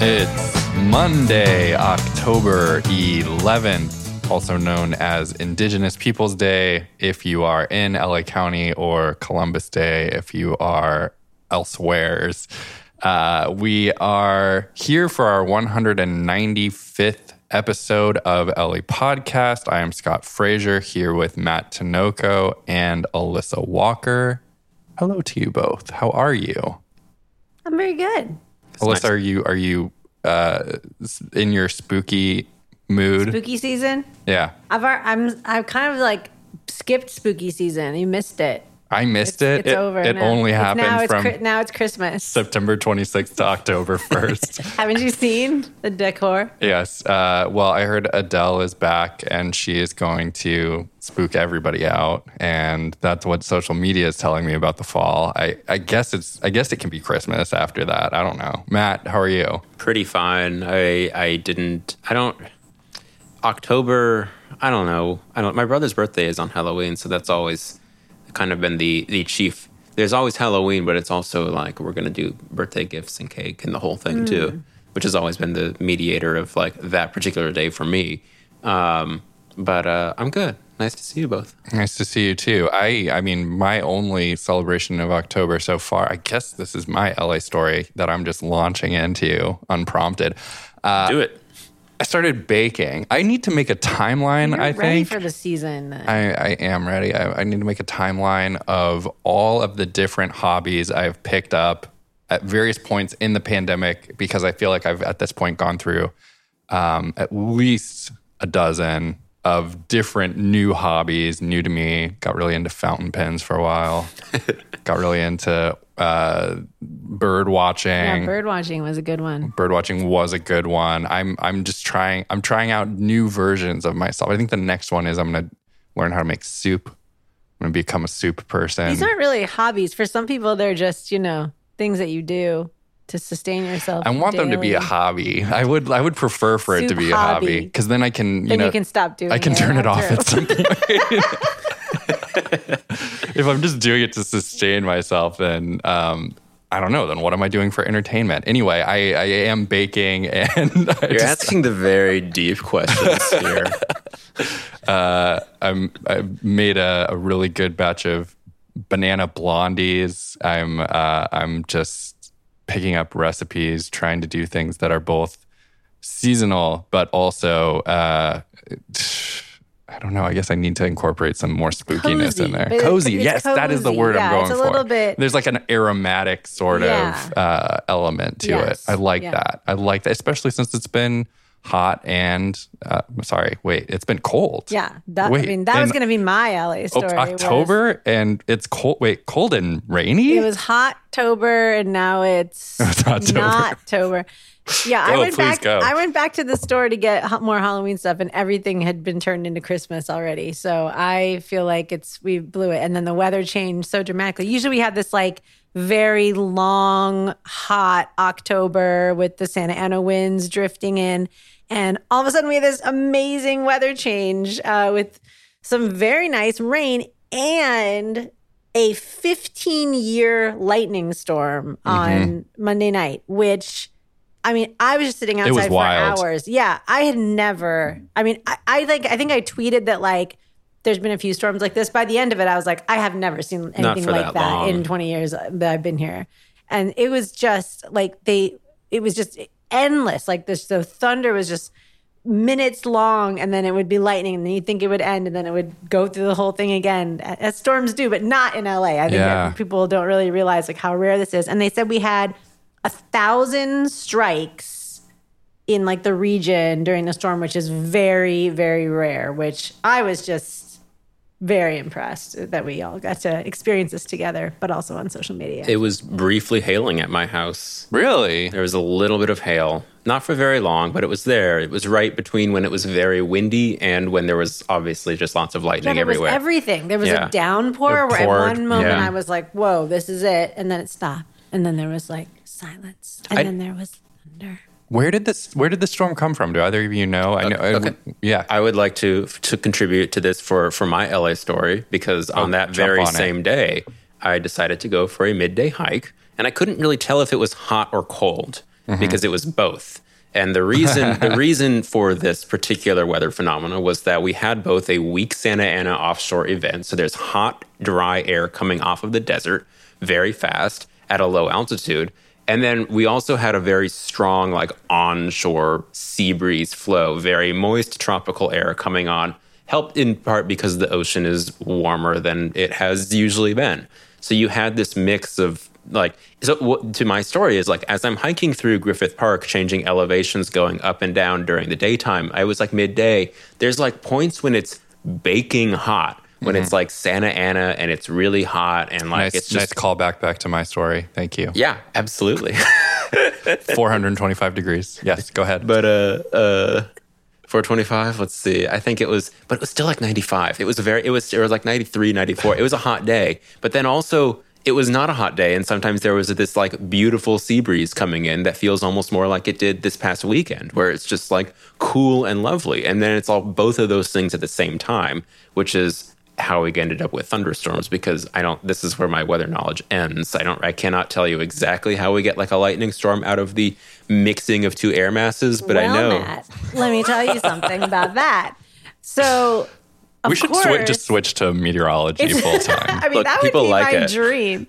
It's Monday, October 11th, also known as Indigenous Peoples Day if you are in LA County, or Columbus Day if you are elsewheres. Uh, we are here for our 195th episode of LA Podcast. I am Scott Frazier here with Matt Tinoco and Alyssa Walker. Hello to you both. How are you? I'm very good. Alyssa, nice. are you are you uh, in your spooky mood? Spooky season. Yeah, I've I'm I've kind of like skipped spooky season. You missed it. I missed it. It's it over. It now. only It's- happened now. It's from Chri- now it's Christmas. September 26th to October 1st. Haven't you seen the decor? yes. Uh, well, I heard Adele is back and she is going to spook everybody out, and that's what social media is telling me about the fall. I, I guess it's I guess it can be Christmas after that. I don't know. Matt, how are you? Pretty fine. I I didn't. I don't. October. I don't know. I don't. My brother's birthday is on Halloween, so that's always kind of been the the chief. There's always Halloween, but it's also like we're gonna do birthday gifts and cake and the whole thing too, which has always been the mediator of like that particular day for me. Um, but uh, I'm good. Nice to see you both. Nice to see you too. I I mean, my only celebration of October so far, I guess this is my LA story that I'm just launching into unprompted. Uh, do it. I started baking. I need to make a timeline, You're I ready think. for the season. I, I am ready. I, I need to make a timeline of all of the different hobbies I've picked up at various points in the pandemic because I feel like I've at this point gone through um, at least a dozen of different new hobbies, new to me. Got really into fountain pens for a while. Got really into uh, bird watching yeah, bird watching was a good one. bird watching was a good one. I'm I'm just trying I'm trying out new versions of myself. I think the next one is I'm gonna learn how to make soup. I'm gonna become a soup person. These aren't really hobbies. For some people, they're just you know things that you do to sustain yourself. I want them to be a hobby. I would I would prefer for it to Soup be a hobby hobby. because then I can you Then know you can stop doing. It. I can it turn it off at some point. if I'm just doing it to sustain myself, then um, I don't know. Then what am I doing for entertainment? Anyway, I, I am baking and I You're just- asking the very deep questions here. uh, I'm I made a, a really good batch of banana blondies. I'm uh, I'm just picking up recipes, trying to do things that are both seasonal, but also uh, I don't know. I guess I need to incorporate some more spookiness Cozy, in there. but it's- Cozy, it's yes, that is the cozy. word I'm going it's a for. bit- There's like an aromatic sort Yeah. of uh, element to Yes, it. I like yeah. that. I like that, especially since it's been hot and uh, sorry, wait, it's been cold. Yeah, that, Wait, I mean that was going to be my LA Oh, story. was- October and it's cold. Wait, cold and rainy. It was hot October and now it's It's October. not October. Yeah, I went back. go. I went back to the store to get more Halloween stuff, and everything had been turned into Christmas already. So I feel like it's we blew it, and then the weather changed so dramatically. Usually we have this like very long, hot October with the Santa Ana winds drifting in, and all of a sudden we have this amazing weather change uh, with some very nice rain and a 15 year lightning storm Mm-hmm. on Monday night, which I mean, I was just sitting outside for wild. hours. Yeah, I had never. I mean, I, I like. I think I tweeted that like there's been a few storms like this. By the end of it, I was like, I have never seen anything like that that, in 20 years that I've been here, and it was just like they. It was just endless. Like this, the thunder was just minutes long and then it would be lightning and then you'd think it would end and then it would go through the whole thing again as storms do but not in la i think Yeah. people don't really realize like how rare this is and they said we had a thousand strikes in like the region during the storm which is very very rare which i was just very impressed that we all got to experience this together but also on social media It was briefly hailing at my house. really. There was a little bit of hail, not for very long, but it was there. It was right between when it was very windy and when there was obviously just lots of Yeah, lightning there was everywhere. everything. There was Yeah. a downpour It where poured, at one moment yeah. I was like, whoa, this is it. And then it stopped. And then there was like silence. And I- then there was thunder. Where did this? Where did the storm come from? Do either of you know? I know. I- okay. yeah. I would like to to contribute to this for for my LA story because oh, on that Oh, very on it. same day, I decided to go for a midday hike, and I couldn't really tell if it was hot or cold. Mm-hmm. because it was both. And the reason the reason for this particular weather phenomena was that we had both a weak Santa Ana offshore event, so there's hot, dry air coming off of the desert very fast at a low altitude. And then we also had a very strong, like onshore sea breeze flow, very moist tropical air coming on, helped in part because the ocean is warmer than it has usually been. So you had this mix of like so what, to my story is like as i'm hiking through griffith park changing elevations going up and down during the daytime i was like midday there's like points when it's baking hot when it's like santa ana and it's really hot and like Nice, it's just nice callback back back to my story. Thank you. yeah absolutely 425 degrees. Yes, go ahead. but uh uh 425 let's see i think it was but it was still like 95 it was a very it was it was like 93 94 it was a hot day but then also it was not a hot day and sometimes there was this like beautiful sea breeze coming in that feels almost more like it did this past weekend where it's just like cool and lovely and then it's all both of those things at the same time which is how we ended up with thunderstorms because I don't this is where my weather knowledge ends. I don't I cannot tell you exactly how we get like a lightning storm out of the mixing of two air masses, but I know Matt, let me tell you something about that. So, of we should course, swi- just switch to meteorology full time. I mean, Look, that would people be like my it. dream.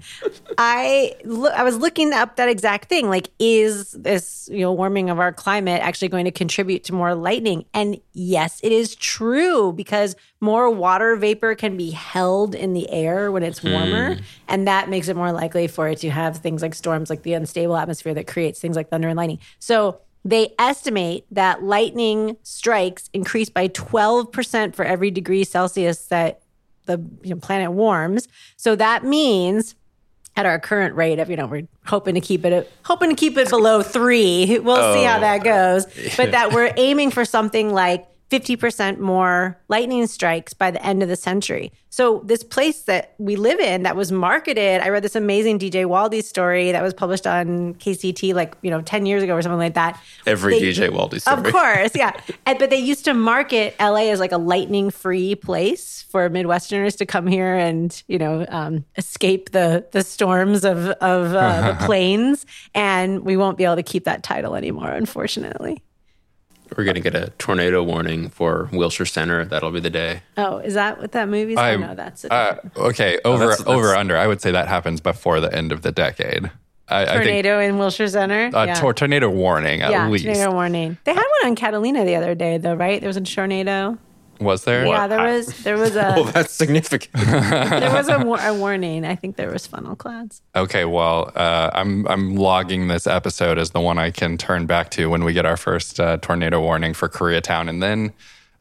I look, I was looking up that exact thing. Like, is this you know warming of our climate actually going to contribute to more lightning? And yes, it is true because more water vapor can be held in the air when it's warmer, Hmm. and that makes it more likely for it to have things like storms, like the unstable atmosphere that creates things like thunder and lightning. So. They estimate that lightning strikes increase by 12% for every degree Celsius that the you know, planet warms. So that means at our current rate of you know we're hoping to keep it hoping to keep it below three. We'll see how oh. that goes, but that we're aiming for something like. 50% more lightning strikes by the end of the century. So, this place that we live in that was marketed, I read this amazing DJ Waldie story that was published on KCET like, you know, 10 years ago or something like that. every They- DJ Waldie story. Of course, yeah. And, but they used to market LA as like a lightning free place for Midwesterners to come here and, you know, um, escape the the storms of, of uh, the plains. And we won't be able to keep that title anymore, unfortunately. We're gonna get a tornado warning for Wilshire Center. That'll be the day. Oh, is that what that movie's? Oh, I'm- no, that's it. Uh, okay, over that's- that's- over under. I would say that happens before the end of the decade. I, I think tornado in Wilshire Center. uh, tor- tornado warning at yeah, least. tornado warning. They had one on Catalina the other day, though, right? There was a tornado. Was there? Yeah, there I- was. There was a. Well, that's significant. there was a, war- a warning. I think there was funnel clouds. Okay, well, uh, I'm I'm logging this episode as the one I can turn back to when we get our first uh, tornado warning for Koreatown, and then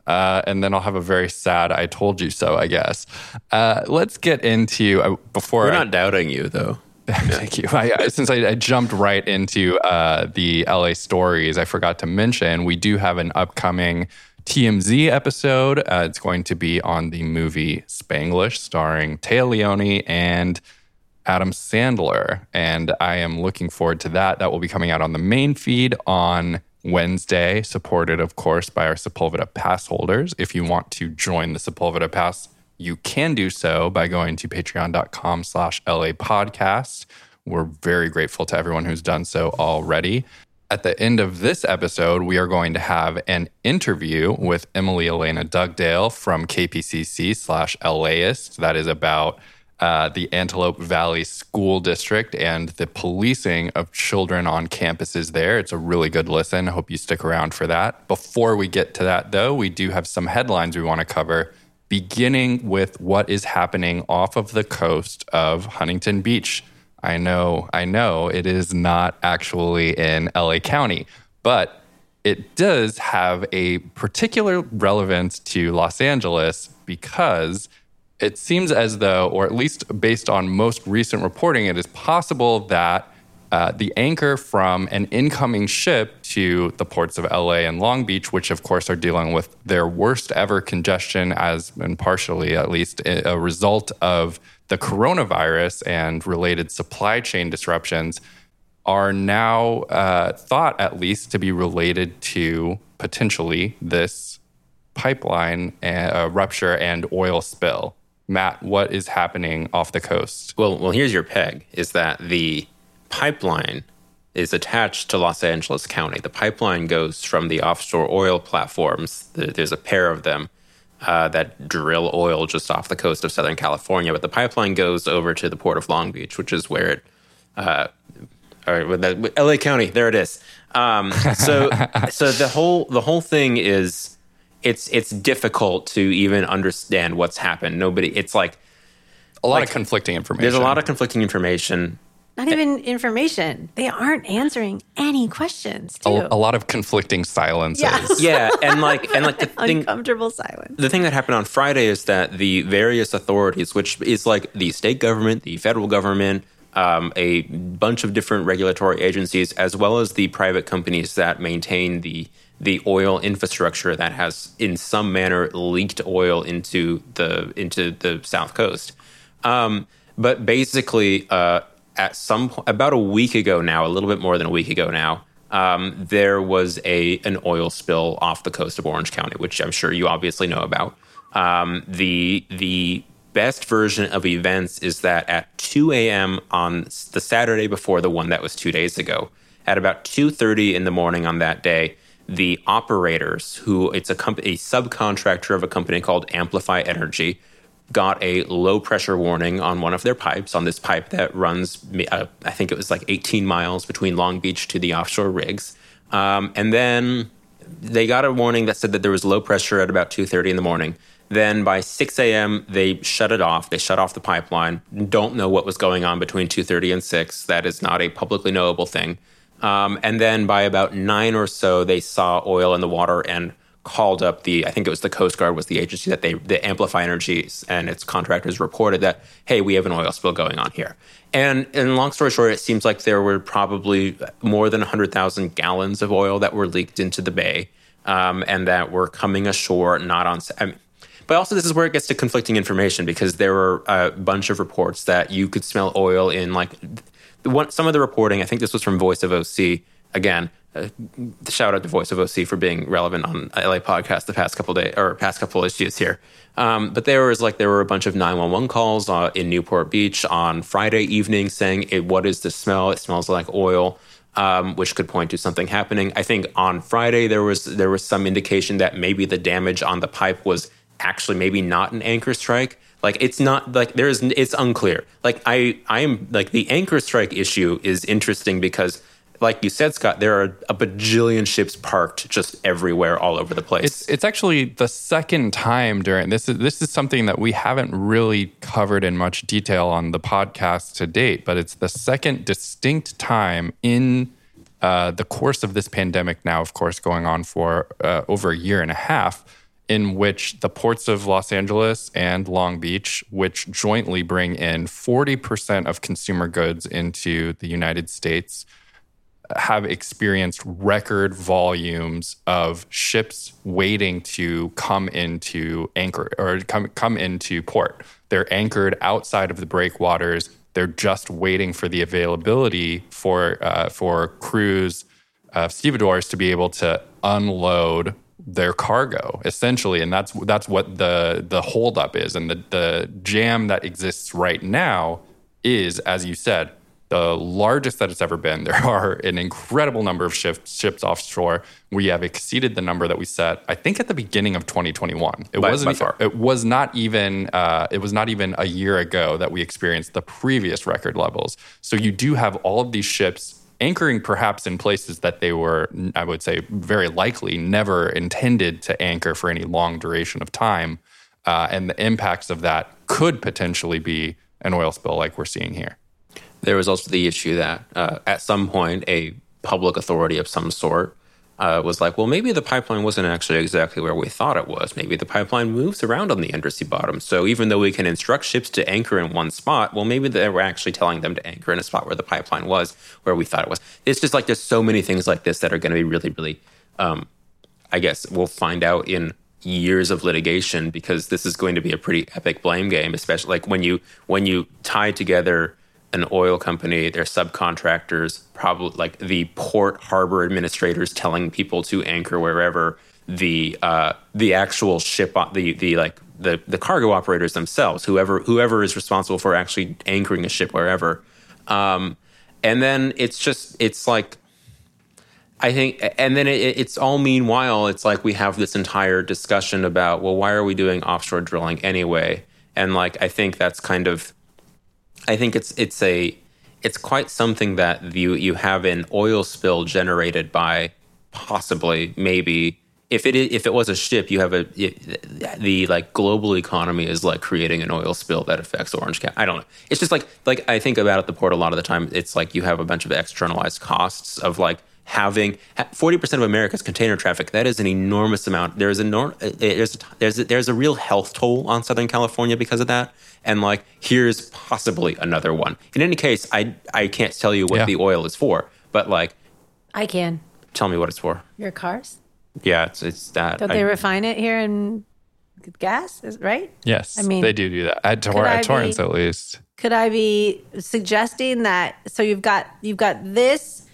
uh, and then I'll have a very sad "I told you so." I guess. Uh, let's get into uh, before We're I- not doubting you though. Thank you. I, I- since I, I jumped right into uh, the LA stories, I forgot to mention we do have an upcoming TMZ episode. Uh, it's going to be on the movie Spanglish, starring Téa Leoni and Adam Sandler. And I am looking forward to that. That will be coming out on the main feed on Wednesday, supported, of course, by our Sepulveda Pass holders. If you want to join the Sepulveda Pass, you can do so by going to patreon.com slash LA podcast. We're very grateful to everyone who's done so already. At the end of this episode, we are going to have an interview with Emily Elena Dugdale from KPCC slash LAist. That is about uh, the Antelope Valley School District and the policing of children on campuses there. It's a really good listen. I hope you stick around for that. Before we get to that, though, we do have some headlines we want to cover, beginning with what is happening off of the coast of Huntington Beach. I know, I know it is not actually in LA County, but it does have a particular relevance to Los Angeles because it seems as though, or at least based on most recent reporting, it is possible that uh, the anchor from an incoming ship to the ports of LA and Long Beach, which of course are dealing with their worst ever congestion, as and partially at least a a result of the coronavirus and related supply chain disruptions, are now uh, thought at least to be related to potentially this pipeline uh, rupture and oil spill. Matt, what is happening off the coast? Well, well, here's your peg: is that the pipeline is attached to Los Angeles County. The pipeline goes from the offshore oil platforms. There's a pair of them uh, that drill oil just off the coast of Southern California, but the pipeline goes over to the port of Long Beach, which is where it. Uh, all right, LA County, there it is. Um, so, so the whole the whole thing is it's it's difficult to even understand what's happened. Nobody, it's like a lot like, of conflicting information. There's a lot of conflicting information. Not even information. They aren't answering any questions. Too. A, a lot of conflicting silences. Yeah. yeah, and like and like the thing, uncomfortable silence. The thing that happened on Friday is that the various authorities, which is like the state government, the federal government, um, a bunch of different regulatory agencies, as well as the private companies that maintain the the oil infrastructure that has, in some manner, leaked oil into the into the south coast. Um, but basically, uh, at some about a week ago now, a little bit more than a week ago now, um, there was a an oil spill off the coast of Orange County, which I'm sure you obviously know about. Um, the the best version of events is that at 2 a.m. on the Saturday before the one that was two days ago, at about 2:30 in the morning on that day, the operators, who it's a, comp- a subcontractor of a company called Amplify Energy, got a low pressure warning on one of their pipes, on this pipe that runs, uh, I think it was like 18 miles between Long Beach to the offshore rigs. Um, and then they got a warning that said that there was low pressure at about 2.30 in the morning. Then by 6 a.m., they shut it off. They shut off the pipeline. Don't know what was going on between 2.30 and 6. That is not a publicly knowable thing. Um, and then by about 9 or so, they saw oil in the water and called up the I think it was the Coast Guard was the agency that they the Amplify Energies and its contractors reported that hey we have an oil spill going on here. And and long story short it seems like there were probably more than 100,000 gallons of oil that were leaked into the bay um, and that were coming ashore not on I mean, but also this is where it gets to conflicting information because there were a bunch of reports that you could smell oil in like one, some of the reporting I think this was from Voice of OC again shout out to Voice of OC for being relevant on LA podcast the past couple days or past couple issues here. Um, but there was like there were a bunch of 911 calls uh, in Newport Beach on Friday evening saying, "What is the smell? It smells like oil." Um, which could point to something happening. I think on Friday there was there was some indication that maybe the damage on the pipe was actually maybe not an anchor strike. Like it's not like there's it's unclear. Like I I am like the anchor strike issue is interesting because like you said, Scott, there are a bajillion ships parked just everywhere, all over the place. It's, it's actually the second time during this is this is something that we haven't really covered in much detail on the podcast to date, but it's the second distinct time in uh, the course of this pandemic. Now, of course, going on for uh, over a year and a half. In which the ports of Los Angeles and Long Beach, which jointly bring in 40% of consumer goods into the United States, have experienced record volumes of ships waiting to come into anchor or come come into port. They're anchored outside of the breakwaters. They're just waiting for the availability for uh, for crews of stevedores to be able to unload their cargo essentially and that's that's what the the holdup is and the the jam that exists right now is as you said the largest that it's ever been. There are an incredible number of ships, ships offshore. We have exceeded the number that we set. I think at the beginning of 2021. It by, wasn't. By it was not even. Uh, it was not even a year ago that we experienced the previous record levels. So you do have all of these ships anchoring, perhaps in places that they were, I would say, very likely never intended to anchor for any long duration of time, uh, and the impacts of that could potentially be an oil spill like we're seeing here. There was also the issue that uh, at some point a public authority of some sort uh, was like, well, maybe the pipeline wasn't actually exactly where we thought it was. Maybe the pipeline moves around on the undersea bottom. So even though we can instruct ships to anchor in one spot, well, maybe they were actually telling them to anchor in a spot where the pipeline was, where we thought it was. It's just like there's so many things like this that are going to be really, really, um, I guess we'll find out in years of litigation because this is going to be a pretty epic blame game, especially like when you when you tie together an oil company, their subcontractors, probably like the port harbor administrators telling people to anchor wherever the uh, the actual ship, the the like the the cargo operators themselves, whoever whoever is responsible for actually anchoring a ship wherever. Um, and then it's just it's like I think, and then it, it's all meanwhile, it's like we have this entire discussion about, well, why are we doing offshore drilling anyway? And like, I think that's kind of, I think it's it's a, it's quite something that you you have an oil spill generated by possibly maybe if it if it was a ship, you have a the like global economy is like creating an oil spill that affects Orange County. I don't know. It's just like like I think about at the port a lot of the time. It's like you have a bunch of externalized costs of like having 40% of America's container traffic. That is an enormous amount. There's a uh, there's a, there's a, there's a real health toll on Southern California because of that. And like here's possibly another one. In any case, I I can't tell you what yeah. the oil is for, but like I can. Tell me what it's for. Your cars? Yeah, it's it's that. Don't I, they refine it here in gas? Is right? Yes, I mean they do do that at, Tor- at Torrance be, at least. Could I be suggesting that? So you've got you've got this.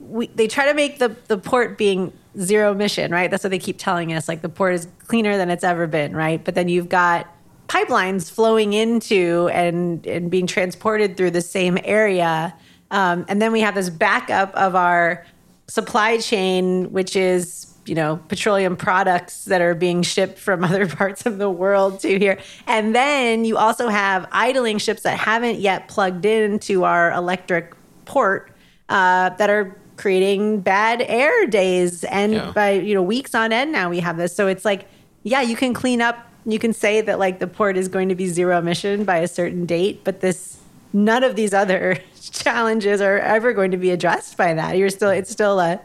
We, they try to make the the port being zero emission, right? That's what they keep telling us. Like the port is cleaner than it's ever been, right? But then you've got pipelines flowing into and and being transported through the same area, um, and then we have this backup of our supply chain, which is you know petroleum products that are being shipped from other parts of the world to here and then you also have idling ships that haven't yet plugged into our electric port uh, that are creating bad air days and yeah. by you know weeks on end now we have this so it's like yeah you can clean up you can say that like the port is going to be zero emission by a certain date but this none of these other challenges are ever going to be addressed by that you're still it's still a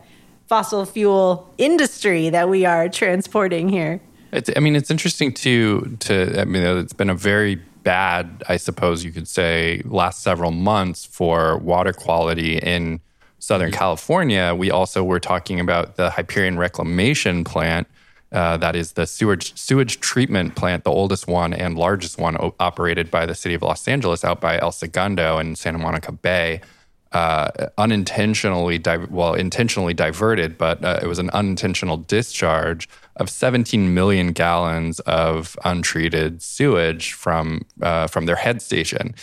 fossil fuel industry that we are transporting here. It's, I mean, it's interesting to to. I mean, it's been a very bad, I suppose you could say, last several months for water quality in Southern California. We also were talking about the Hyperion Reclamation Plant. Uh, that is the sewage sewage treatment plant, the oldest one and largest one operated by the city of Los Angeles out by El Segundo in Santa Monica Bay uh, unintentionally, di- well, intentionally diverted, but uh, it was an unintentional discharge of 17 million gallons of untreated sewage from uh, from their head station.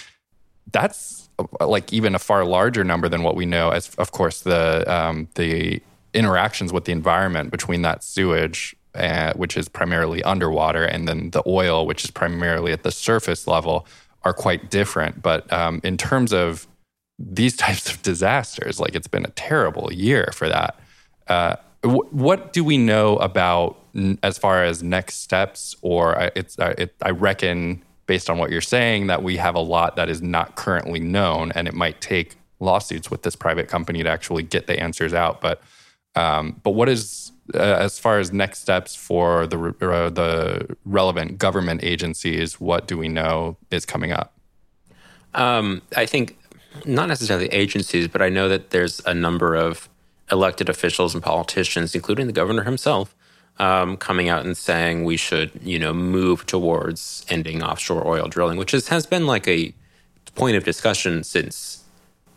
That's like even a far larger number than what we know. As of course the um, the interactions with the environment between that sewage, uh, which is primarily underwater, and then the oil, which is primarily at the surface level, are quite different. But um, in terms of these types of disasters. Like it's been a terrible year for that. Uh, what do we know about n- as far as next steps? Or uh, it's uh, it, I reckon based on what you're saying that we have a lot that is not currently known, and it might take lawsuits with this private company to actually get the answers out. But um, but what is uh, as far as next steps for the uh, the relevant government agencies? What do we know is coming up? Um, I think not necessarily agencies, but I know that there's a number of elected officials and politicians, including the governor himself, um, coming out and saying we should, you know, move towards ending offshore oil drilling, which is, has been like a point of discussion since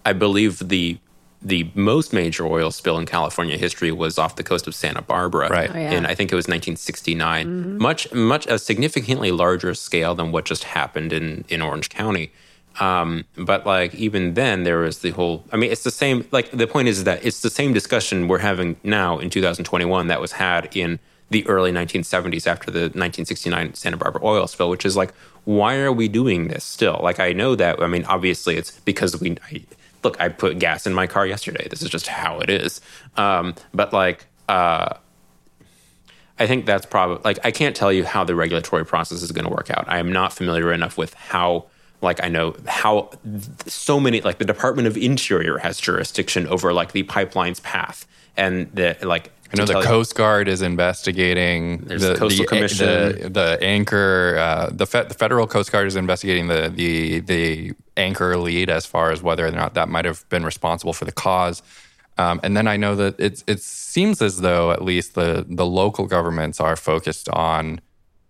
I believe the the most major oil spill in California history was off the coast of Santa Barbara, right? Oh, yeah. And I think it was 1969. Mm-hmm. Much, much a significantly larger scale than what just happened in in Orange County. Um, but like even then, there was the whole. I mean, it's the same. Like the point is that it's the same discussion we're having now in 2021 that was had in the early 1970s after the 1969 Santa Barbara oil spill, which is like, why are we doing this still? Like, I know that. I mean, obviously, it's because we. I, look, I put gas in my car yesterday. This is just how it is. Um, but like. Uh, I think that's probably like I can't tell you how the regulatory process is going to work out. I am not familiar enough with how like I know how so many like the Department of Interior has jurisdiction over like the pipeline's path and the like I know the Coast Guard is investigating the, the Coastal the, Commission, the, the anchor. Uh, the, fe- the federal Coast Guard is investigating the the the anchor lead as far as whether or not that might have been responsible for the cause. Um, and then I know that it it seems as though at least the the local governments are focused on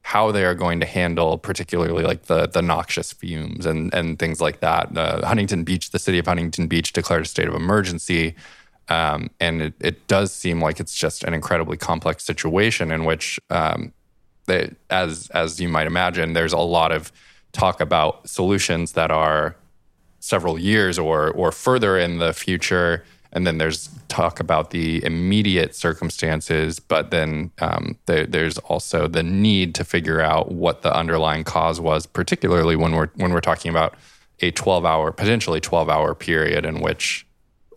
how they are going to handle particularly like the the noxious fumes and and things like that. Uh, Huntington Beach, the city of Huntington Beach declared a state of emergency. Um, and it, it, does seem like it's just an incredibly complex situation in which, um, they, as as you might imagine, there's a lot of talk about solutions that are several years or or further in the future. And then there's talk about the immediate circumstances, but then um, there, there's also the need to figure out what the underlying cause was, particularly when we're when we're talking about a 12 hour, potentially 12 hour period in which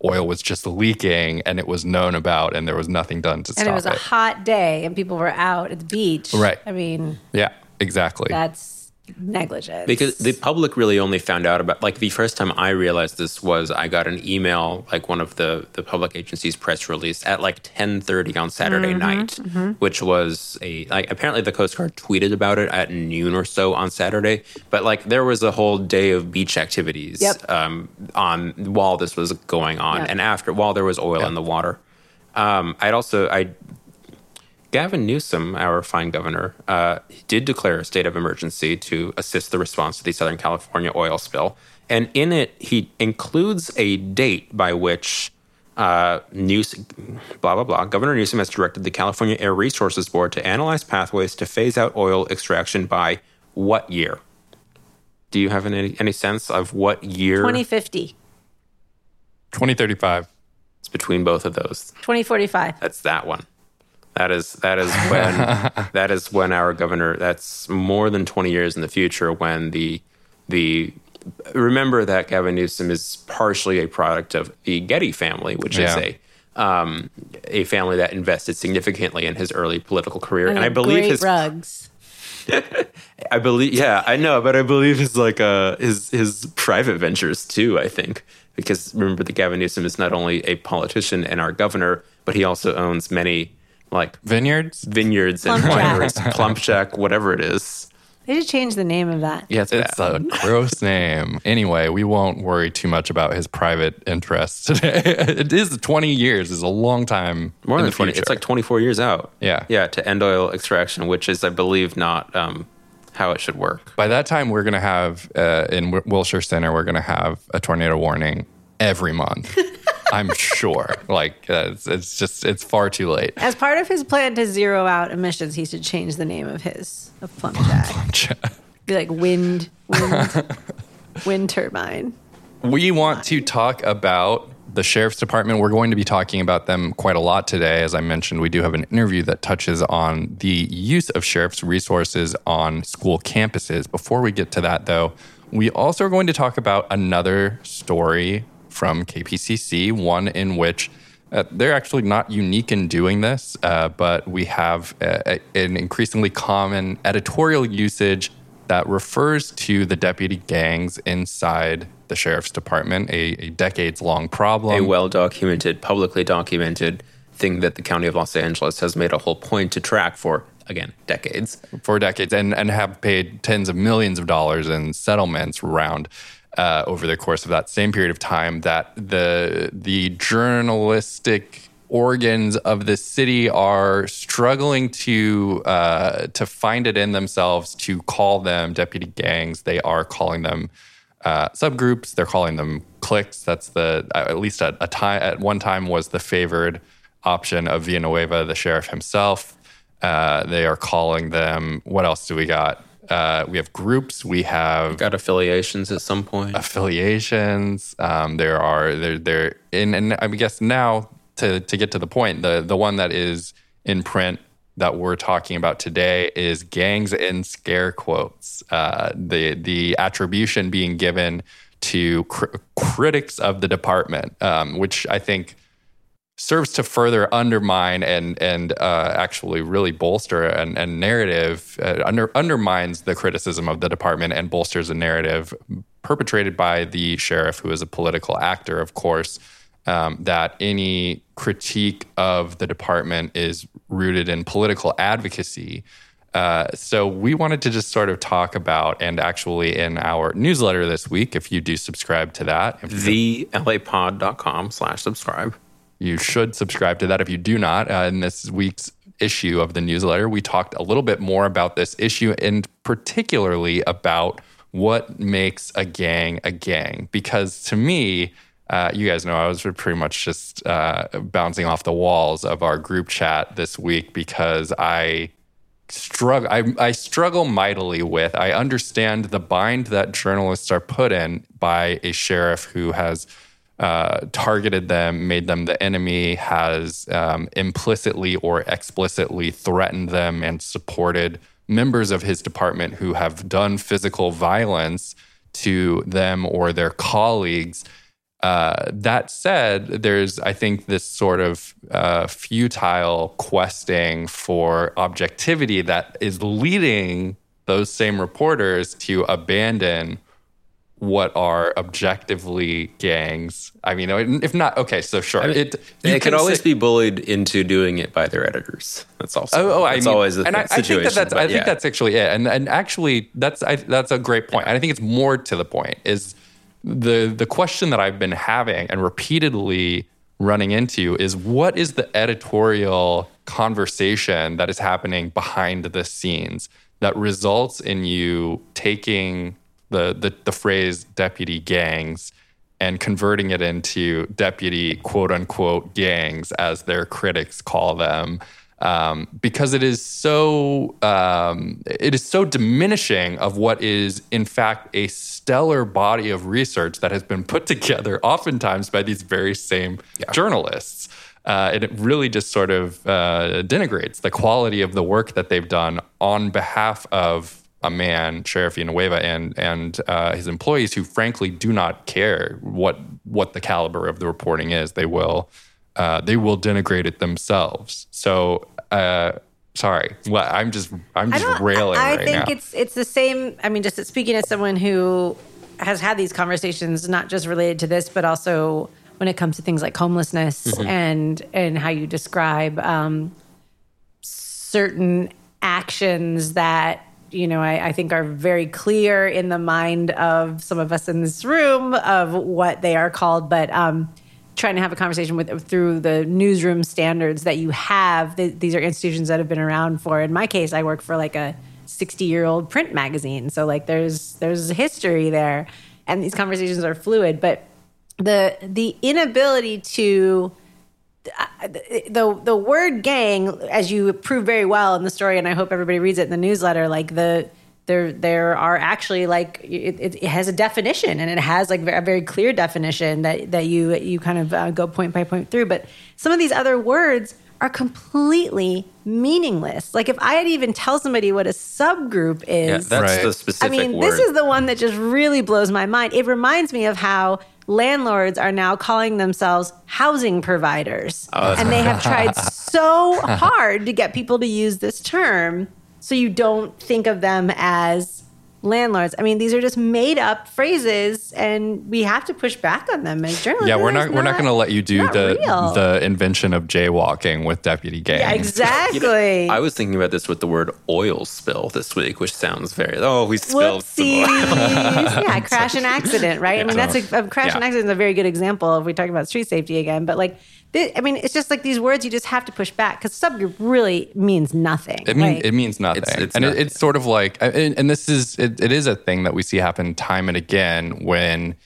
oil was just leaking and it was known about and there was nothing done to and stop it And It was a hot day and people were out at the beach. Right. I mean, yeah, exactly. that's negligence. because the public really only found out about like the first time I realized this was I got an email like one of the the public agencies press release at like 10:30 on Saturday night which was a like apparently the coast guard tweeted about it at noon or so on Saturday but like there was a whole day of beach activities Yep. um on while this was going on Yeah. and after while there was oil in the water um I'd also I Gavin Newsom, our fine governor, uh, did declare a state of emergency to assist the response to the Southern California oil spill. And in it, he includes a date by which uh, Newsom, blah, blah, blah. Governor Newsom has directed the California Air Resources Board to analyze pathways to phase out oil extraction by what year? Do you have any, any sense of what year 2050, 2035. it's between both of those? 2045. That's that one. That is that is when that is when our governor. That's more than twenty years in the future. When the the remember that Gavin Newsom is partially a product of the Getty family, which Yeah. is a um, a family that invested significantly in his early political career, and, the I believe great his rugs. I believe, yeah, I know, but I believe his like uh his his private ventures too. I think because remember that Gavin Newsom is not only a politician and our governor, but he also owns many like Vineyards? vineyards and Plum Shack. wineries, Plum Shack, whatever it is. They should change the name of that. Yeah, it's, It's a gross name. Anyway, we won't worry too much about his private interests today. it is 20 years, is a long time. more in than the twenty. future. It's like twenty four years out. Yeah. yeah, to end oil extraction, which is, I believe, not um, how it should work. By that time, we're going to have uh, in Wi- Wilshire Center, we're going to have a tornado warning every month. I'm sure. Like uh, it's, it's just it's far too late. As part of his plan to zero out emissions, he should change the name of his of Plum Jack. Be like wind, wind, wind turbine. We want to talk about the sheriff's department. We're going to be talking about them quite a lot today. As I mentioned, we do have an interview that touches on the use of sheriff's resources on school campuses. Before we get to that, though, we also are going to talk about another story from KPCC, one in which uh, they're actually not unique in doing this, uh, but we have a, a- an increasingly common editorial usage that refers to the deputy gangs inside the sheriff's department, a, a decades long problem. a well documented, publicly documented thing that the county of Los Angeles has made a whole point to track for again decades. for decades and, and have paid tens of millions of dollars in settlements around uh, over the course of that same period of time that the the journalistic organs of the city are struggling to uh, to find it in themselves to call them deputy gangs. They are calling them uh, subgroups. They're calling them cliques. That's the at least at a time at one time was the favored option of Villanueva, the sheriff himself. Uh, they are calling them. What else do we got? Uh, we have groups. We have Got affiliations at some point. affiliations. Um, there are there there in and I guess now to to get to the point, the the one that is in print that we're talking about today is gangs in scare quotes. Uh, the the attribution being given to cr- critics of the department, um, which I think serves to further undermine and and uh, actually really bolster an, a narrative uh, under, undermines the criticism of the department and bolsters a narrative perpetrated by the sheriff, who is a political actor, of course. Um, that any critique of the department is rooted in political advocacy. Uh, so we wanted to just sort of talk about, and actually in our newsletter this week, if you do subscribe to that, TheLAPod.com slash subscribe. You should subscribe to that if you do not. Uh, in this week's issue of the newsletter, we talked a little bit more about this issue and particularly about what makes a gang a gang. Because to me, uh, you guys know I was pretty much just uh, bouncing off the walls of our group chat this week because I struggle I, I struggle mightily with i understand the bind that journalists are put in by a sheriff who has uh, targeted them made them the enemy has um, implicitly or explicitly threatened them and supported members of his department who have done physical violence to them or their colleagues. Uh, that said, there's, I think, this sort of uh, futile questing for objectivity that is leading those same reporters to abandon what are objectively gangs. I mean, if not, okay, so sure. I mean, it they could always say, be bullied into doing it by their editors. That's also oh, oh I mean, always a and I, situation. I think that that's I yeah. think that's actually it. And and actually, that's I, that's a great point. And I think it's more to the point is the the question that I've been having and repeatedly running into is what is the editorial conversation that is happening behind the scenes that results in you taking the the, the phrase deputy gangs and converting it into deputy quote unquote gangs as their critics call them um, because it is so um, it is so diminishing of what is in fact a stellar body of research that has been put together oftentimes by these very same yeah. journalists. Uh, and it really just sort of uh, denigrates the quality of the work that they've done on behalf of a man, Sheriff Villanueva, and and uh, his employees, who frankly do not care what what the caliber of the reporting is. They will uh, they will denigrate it themselves. So, uh, sorry, well, I'm just I'm just railing. I right think now. it's it's the same. I mean, just speaking as someone who has had these conversations, not just related to this, but also when it comes to things like homelessness mm-hmm. and and how you describe um, certain actions that you know I, I, think are very clear in the mind of some of us in this room of what they are called, but. Um, trying to have a conversation with through the newsroom standards that you have. these are institutions that have been around for. In my case, I work for like a 60 year old print magazine, so like there's there's history there, and these conversations are fluid. But the the inability to the the word gang, as you prove very well in the story, and I hope everybody reads it in the newsletter. Like the there there are actually like it, it, has a definition and it has like a very clear definition that that you you kind of uh, go point by point through but some of these other words are completely meaningless like if i had even tell somebody what a subgroup is yeah, that's right. the specific i mean word. this is the one that just really blows my mind it reminds me of how landlords are now calling themselves housing providers. Oh, and they have tried so hard to get people to use this term so you don't think of them as landlords. I mean, these are just made up phrases, and we have to push back on them as journalists. Yeah, we're not, not we're not going to let you do the real. the invention of jaywalking with deputy gangs. Yeah, exactly. you know, I was thinking about this with the word oil spill this week, which sounds very oh we spilled Whoopsies. yeah, crash and accident, right? Yeah, I mean, that's a, a crash yeah. and accident is a very good example if we talk about street safety again, but like I mean, it's just like these words you just have to push back because subgroup really means nothing. It means it means nothing, it's, it's and it, it's sort of like, and, and this is it, it is a thing that we see happen time and again when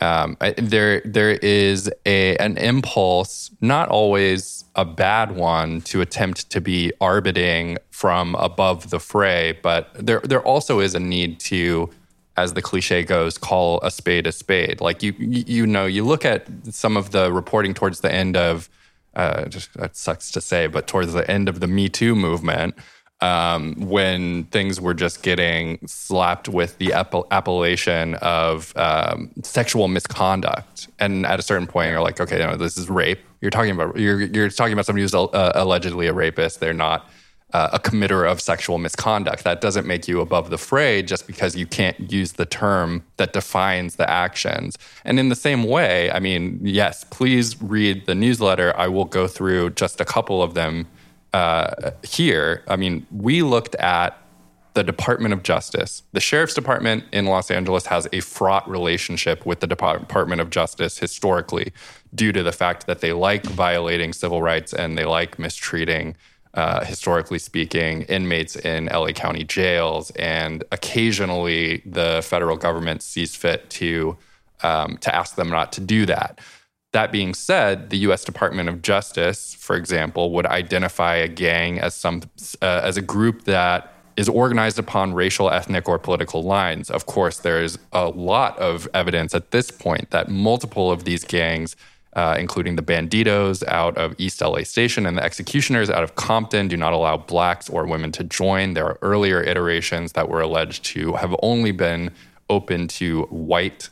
um, there there is a an impulse, not always a bad one, to attempt to be arbiting from above the fray, but there there also is a need to as the cliche goes, call a spade a spade. Like you, you know, you look at some of the reporting towards the end of, uh, just that sucks to say, but towards the end of the Me Too movement, um, when things were just getting slapped with the appellation of um, sexual misconduct, and at a certain point, you're like, okay, no, this is rape. You're talking about you're you're talking about somebody who's uh, allegedly a rapist. They're not uh, a committer of sexual misconduct. That doesn't make you above the fray just because you can't use the term that defines the actions. And in the same way, I mean, yes, please read the newsletter. I will go through just a couple of them uh, here. I mean, we looked at the Department of Justice. The Sheriff's Department in Los Angeles has a fraught relationship with the Department of Justice historically due to the fact that they like violating civil rights and they like mistreating uh, historically speaking, inmates in LA County jails, and occasionally the federal government sees fit to um, to ask them not to do that. That being said, the U.S. Department of Justice, for example, would identify a gang as some uh, as a group that is organized upon racial, ethnic, or political lines. Of course, there's a lot of evidence at this point that multiple of these gangs, uh, including the Bandidos out of East LA Station and the Executioners out of Compton, do not allow blacks or women to join. There are earlier iterations that were alleged to have only been open to white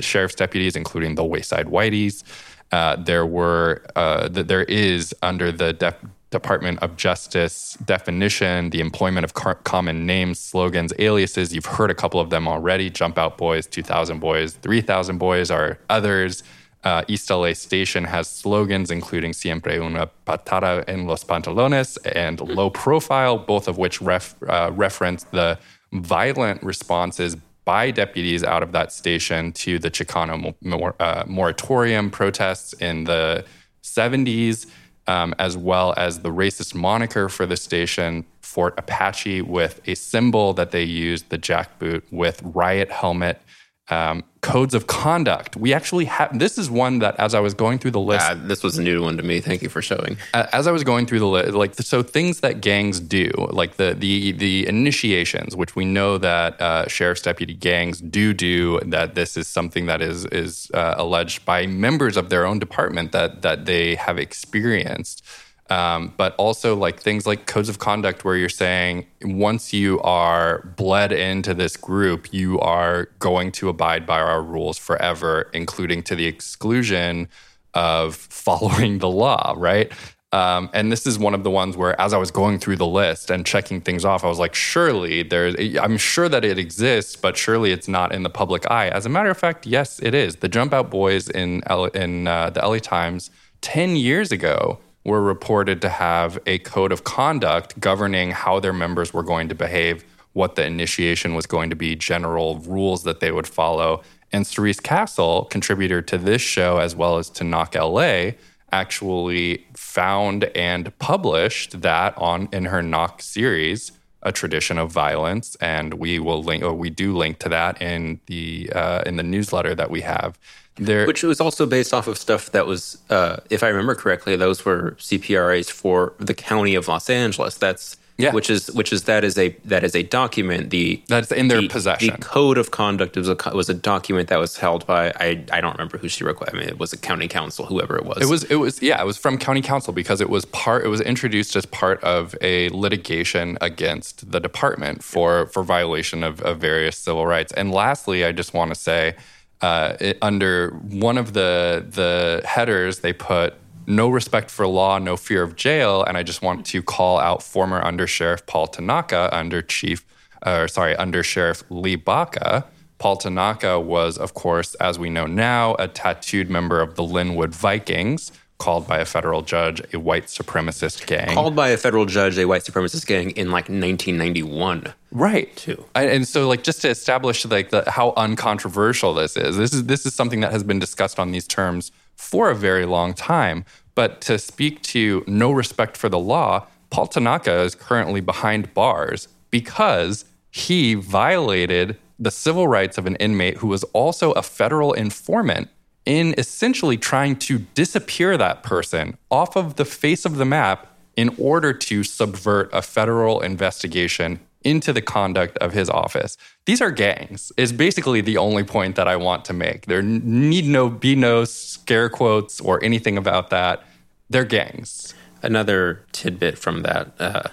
sheriff's deputies, including the Wayside Whiteys. Uh, there were, uh, there is under the Department of Justice definition, the employment of car- common names, slogans, aliases. You've heard a couple of them already Jump Out Boys, 2000 Boys, 3000 Boys are others. Uh, East LA Station has slogans including Siempre una patada en los pantalones and Low Profile, both of which ref, uh, reference the violent responses by deputies out of that station to the Chicano mor- uh, moratorium protests in the 70s um, as well as the racist moniker for the station, Fort Apache, with a symbol that they used, the jackboot, with riot helmet um, codes of conduct. We actually have this is one that as I was going through the list, uh, this was a new one to me. Thank you for showing. As I was going through the list, like so things that gangs do, like the the the initiations, which we know that uh, sheriff's deputy gangs do do. That this is something that is is uh, alleged by members of their own department that that they have experienced. Um, but also like things like codes of conduct where you're saying once you are bled into this group you are going to abide by our rules forever including to the exclusion of following the law right? Um, and this is one of the ones where as i was going through the list and checking things off i was like surely there's i'm sure that it exists but surely it's not in the public eye. As a matter of fact yes it is. The jump out boys in, L- in uh, the la times 10 years ago were reported to have a code of conduct governing how their members were going to behave, what the initiation was going to be, general rules that they would follow. And Cerise Castle, contributor to this show as well as to Knock LA, actually found and published that on in her Knock series, a tradition of violence, and we will link. we do link to that in the uh, in the newsletter that we have. There, Which was also based off of stuff that was, uh, if I remember correctly, those were CPRAs for the county of Los Angeles. That's yeah. which is which is that is a that is a document. The that's in their the, possession. The code of conduct was a was a document that was held by I I don't remember who she required. I mean, it was a county counsel, whoever it was. It was it was yeah, it was from county counsel because it was part. It was introduced as part of a litigation against the department for for violation of, of various civil rights. And lastly, I just want to say uh, it, under one of the the headers they put no respect for law, no fear of jail, and I just want to call out former Under Sheriff Paul Tanaka under Chief, or sorry, Under Sheriff Lee Baca. Paul Tanaka was, of course, as we know now, a tattooed member of the Lynwood Vikings, called by a federal judge a white supremacist gang. Called by a federal judge a white supremacist gang in like 1991. Right. Too. and so like just to establish like the, how uncontroversial this is. This is this is something that has been discussed on these terms for a very long time, but to speak to no respect for the law, Paul Tanaka is currently behind bars because he violated the civil rights of an inmate who was also a federal informant in essentially trying to disappear that person off of the face of the map in order to subvert a federal investigation into the conduct of his office. These are gangs, is basically the only point that I want to make. There need no be no scare quotes or anything about that. They're gangs. Another tidbit from that uh,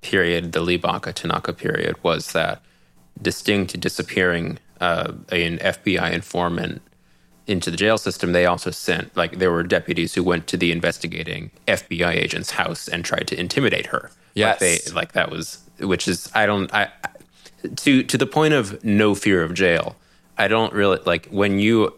period, the Lee Baca Tanaka period, was that distinct disappearing uh, an FBI informant into the jail system, they also sent like there were deputies who went to the investigating FBI agent's house and tried to intimidate her. Yes, like, they, like that was which is I don't I to to the point of no fear of jail. I don't really like when you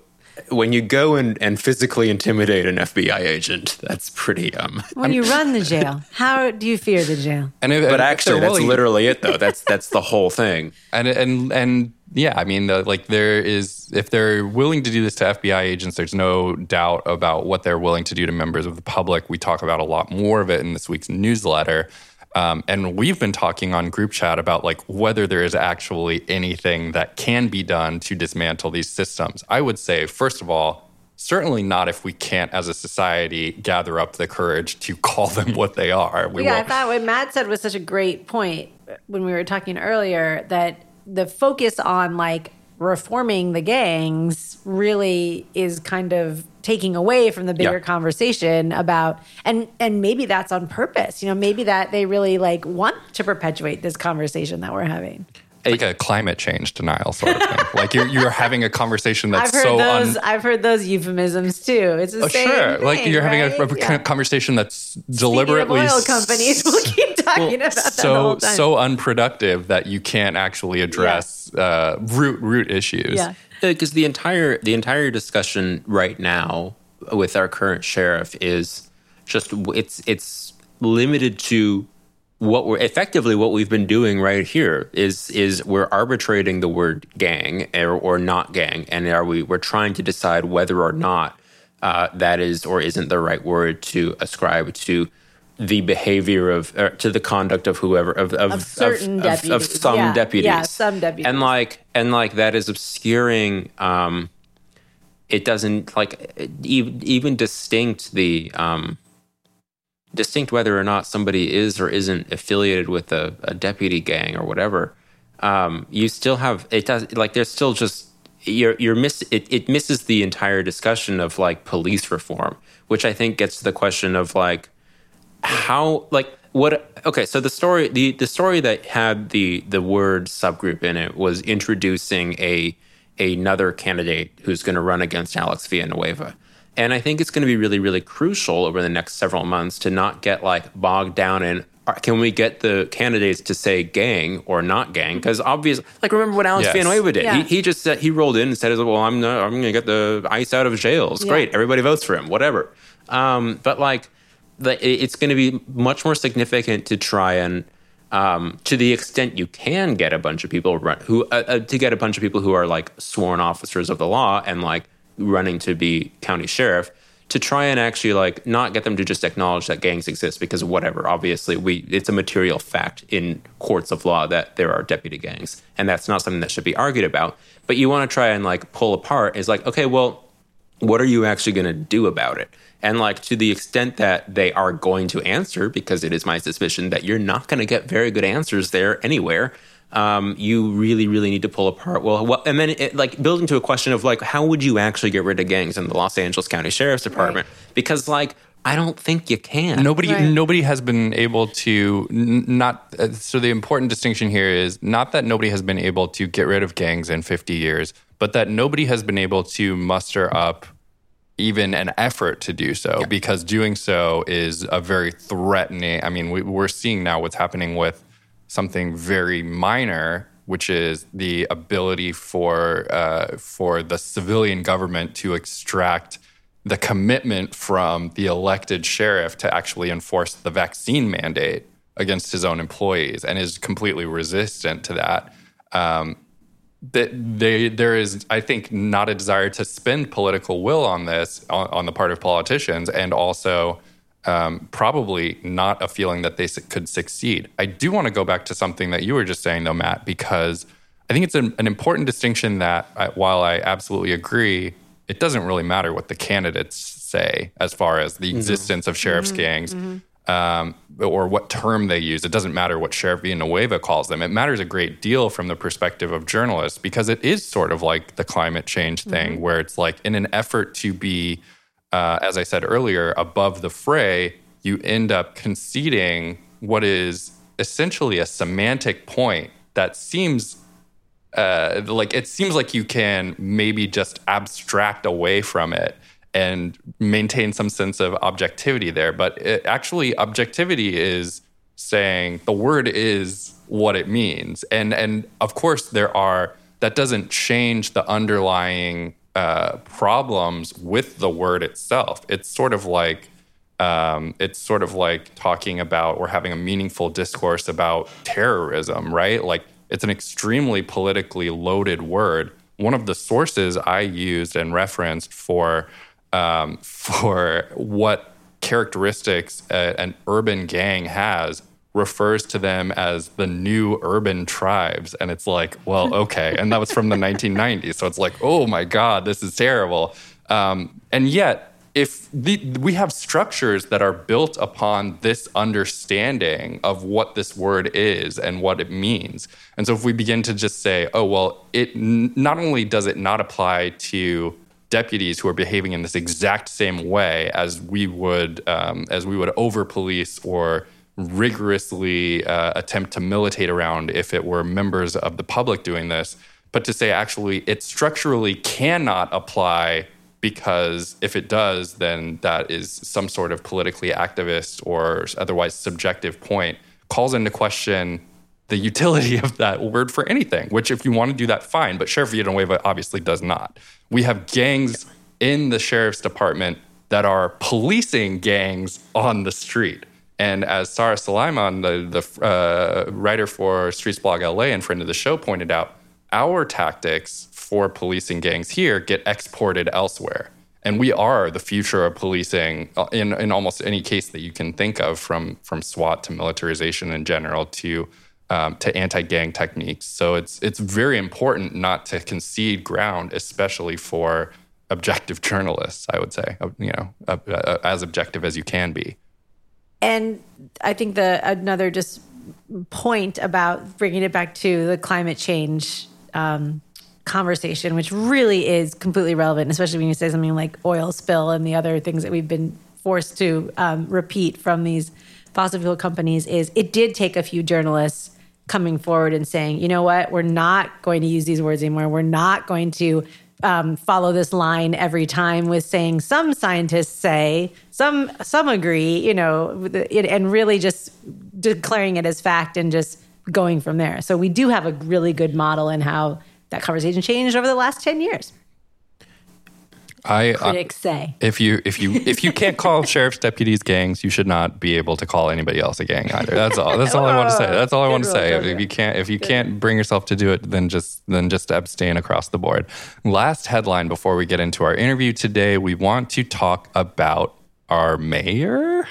when you go and, and physically intimidate an FBI agent, that's pretty um. When you run the jail, how do you fear the jail? And if, but actually, that's literally it, though. That's that's the whole thing. And and and yeah, I mean, the, like there is if they're willing to do this to FBI agents, there's no doubt about what they're willing to do to members of the public. We talk about a lot more of it in this week's newsletter. Um, and we've been talking on group chat about like whether there is actually anything that can be done to dismantle these systems. I would say, first of all, Certainly not if we can't, as a society, gather up the courage to call them what they are. We yeah, I won't- thought what Matt said was such a great point when we were talking earlier that the focus on like reforming the gangs really is kind of taking away from the bigger Yeah. conversation about and and maybe that's on purpose you know maybe that they really like want to perpetuate this conversation that we're having like a climate change denial sort of thing. like you're, you're having a conversation that's i've heard so those un- i've heard those euphemisms too it's the Oh, same sure. like you're having a, right? a Yeah. conversation that's Speaking of deliberately oil companies we'll keep talking about that the so whole time so unproductive that you can't actually address uh, root root issues. yeah because the entire the entire discussion right now with our current sheriff is just it's it's limited to what we're effectively what we've been doing right here is is we're arbitrating the word gang or, or not gang. And are we we're trying to decide whether or not uh, that is or isn't the right word to ascribe to the behavior of or to the conduct of whoever of of, Of certain of, of, of some Yeah, deputies. Yeah, some deputies. and like and like that is obscuring um it doesn't like even, even distinct the um distinct whether or not somebody is or isn't affiliated with a, a deputy gang or whatever um you still have it does like there's still just you're you're miss it, it misses the entire discussion of like police reform which i think gets to the question of like how like what okay so the story the the story that had the the word subgroup in it was introducing a another candidate who's going to run against Alex Villanueva and I think it's going to be really really crucial over the next several months to not get like bogged down in uh, can we get the candidates to say gang or not gang because obviously like remember what Alex Yes. Villanueva did Yeah. he, he just said he rolled in and said well I'm not, I'm going to get the ice out of jail it's Yeah. great everybody votes for him whatever um, but like the, it's going to be much more significant to try and um, to the extent you can get a bunch of people run, who uh, uh, to get a bunch of people who are like sworn officers of the law and like running to be county sheriff to try and actually like not get them to just acknowledge that gangs exist because whatever obviously we it's a material fact in courts of law that there are deputy gangs and that's not something that should be argued about but you want to try and like pull apart is like okay well what are you actually going to do about it? And like to the extent that they are going to answer, because it is my suspicion that you're not going to get very good answers there anywhere. Um, you really, really need to pull apart. Well, what, and then it, like building to a question of like, how would you actually get rid of gangs in the Los Angeles County Sheriff's Department? Because like, I don't think you can. Nobody, Right. nobody has been able to n- not. Uh, so the important distinction here is not that nobody has been able to get rid of gangs in 50 years, but that nobody has been able to muster up even an effort to do so because doing so is a very threatening. I mean, we, we're seeing now what's happening with something very minor, which is the ability for uh, for the civilian government to extract the commitment from the elected sheriff to actually enforce the vaccine mandate against his own employees, and is completely resistant to that. Um, that they there is i think not a desire to spend political will on this on, on the part of politicians and also um, probably not a feeling that they could succeed. I do want to go back to something that you were just saying though matt because i think it's an, an important distinction that I, while i absolutely agree it doesn't really matter what the candidates say as far as the existence of sheriff's gangs um, or what term they use. It doesn't matter what Sheriff Villanueva calls them. It matters a great deal from the perspective of journalists because it is sort of like the climate change thing, where it's like in an effort to be, uh, as I said earlier, above the fray, you end up conceding what is essentially a semantic point that seems uh, like it seems like you can maybe just abstract away from it and maintain some sense of objectivity there. But it, actually, objectivity is saying the word is what it means, and and of course there are that doesn't change the underlying uh, problems with the word itself. It's sort of like um, it's sort of like talking about or having a meaningful discourse about terrorism, right? Like it's an extremely politically loaded word. One of the sources I used and referenced for um, for what characteristics a, an urban gang has refers to them as the new urban tribes. And it's like well okay. And that was from the 1990s so it's like oh my god this is terrible. Um, and yet, if the, we have structures that are built upon this understanding of what this word is and what it means, and so if we begin to just say, oh, well, it n- not only does it not apply to deputies who are behaving in this exact same way as we would um, as we would over police or rigorously uh, attempt to militate around if it were members of the public doing this, but to say actually it structurally cannot apply because if it does, then that is some sort of politically activist or otherwise subjective point, calls into question the utility of that word for anything, which if you want to do that, fine. But Sheriff Villanueva obviously does not. We have gangs in the sheriff's department that are policing gangs on the street. And as Sahra Sulaiman, the, the uh, writer for Streetsblog LA and friend of the show, pointed out, our tactics for policing gangs here get exported elsewhere. And we are the future of policing uh, in, in almost any case that you can think of, from, from SWAT to militarization in general to, um, to anti gang techniques. So it's, it's very important not to concede ground, especially for objective journalists, I would say, uh, you know, uh, as objective as you can be. And I think the another just point about bringing it back to the climate change um, conversation, which really is completely relevant, especially when you say something like oil spill and the other things that we've been forced to um, repeat from these fossil fuel companies, is it did take a few journalists coming forward and saying, you know what, we're not going to use these words anymore. We're not going to um, follow this line every time with saying some scientists say some some agree you know and really just declaring it as fact and just going from there. So we do have a really good model in how that conversation changed over the last 10 years I, critics say if you if you if you can't call sheriff's deputies gangs, you should not be able to call anybody else a gang either. That's all. That's all I want to say. That's all I want to say. If you can't if you can't bring yourself to do it, then just then just abstain across the board. Last headline before we get into our interview today, we want to talk about our mayor.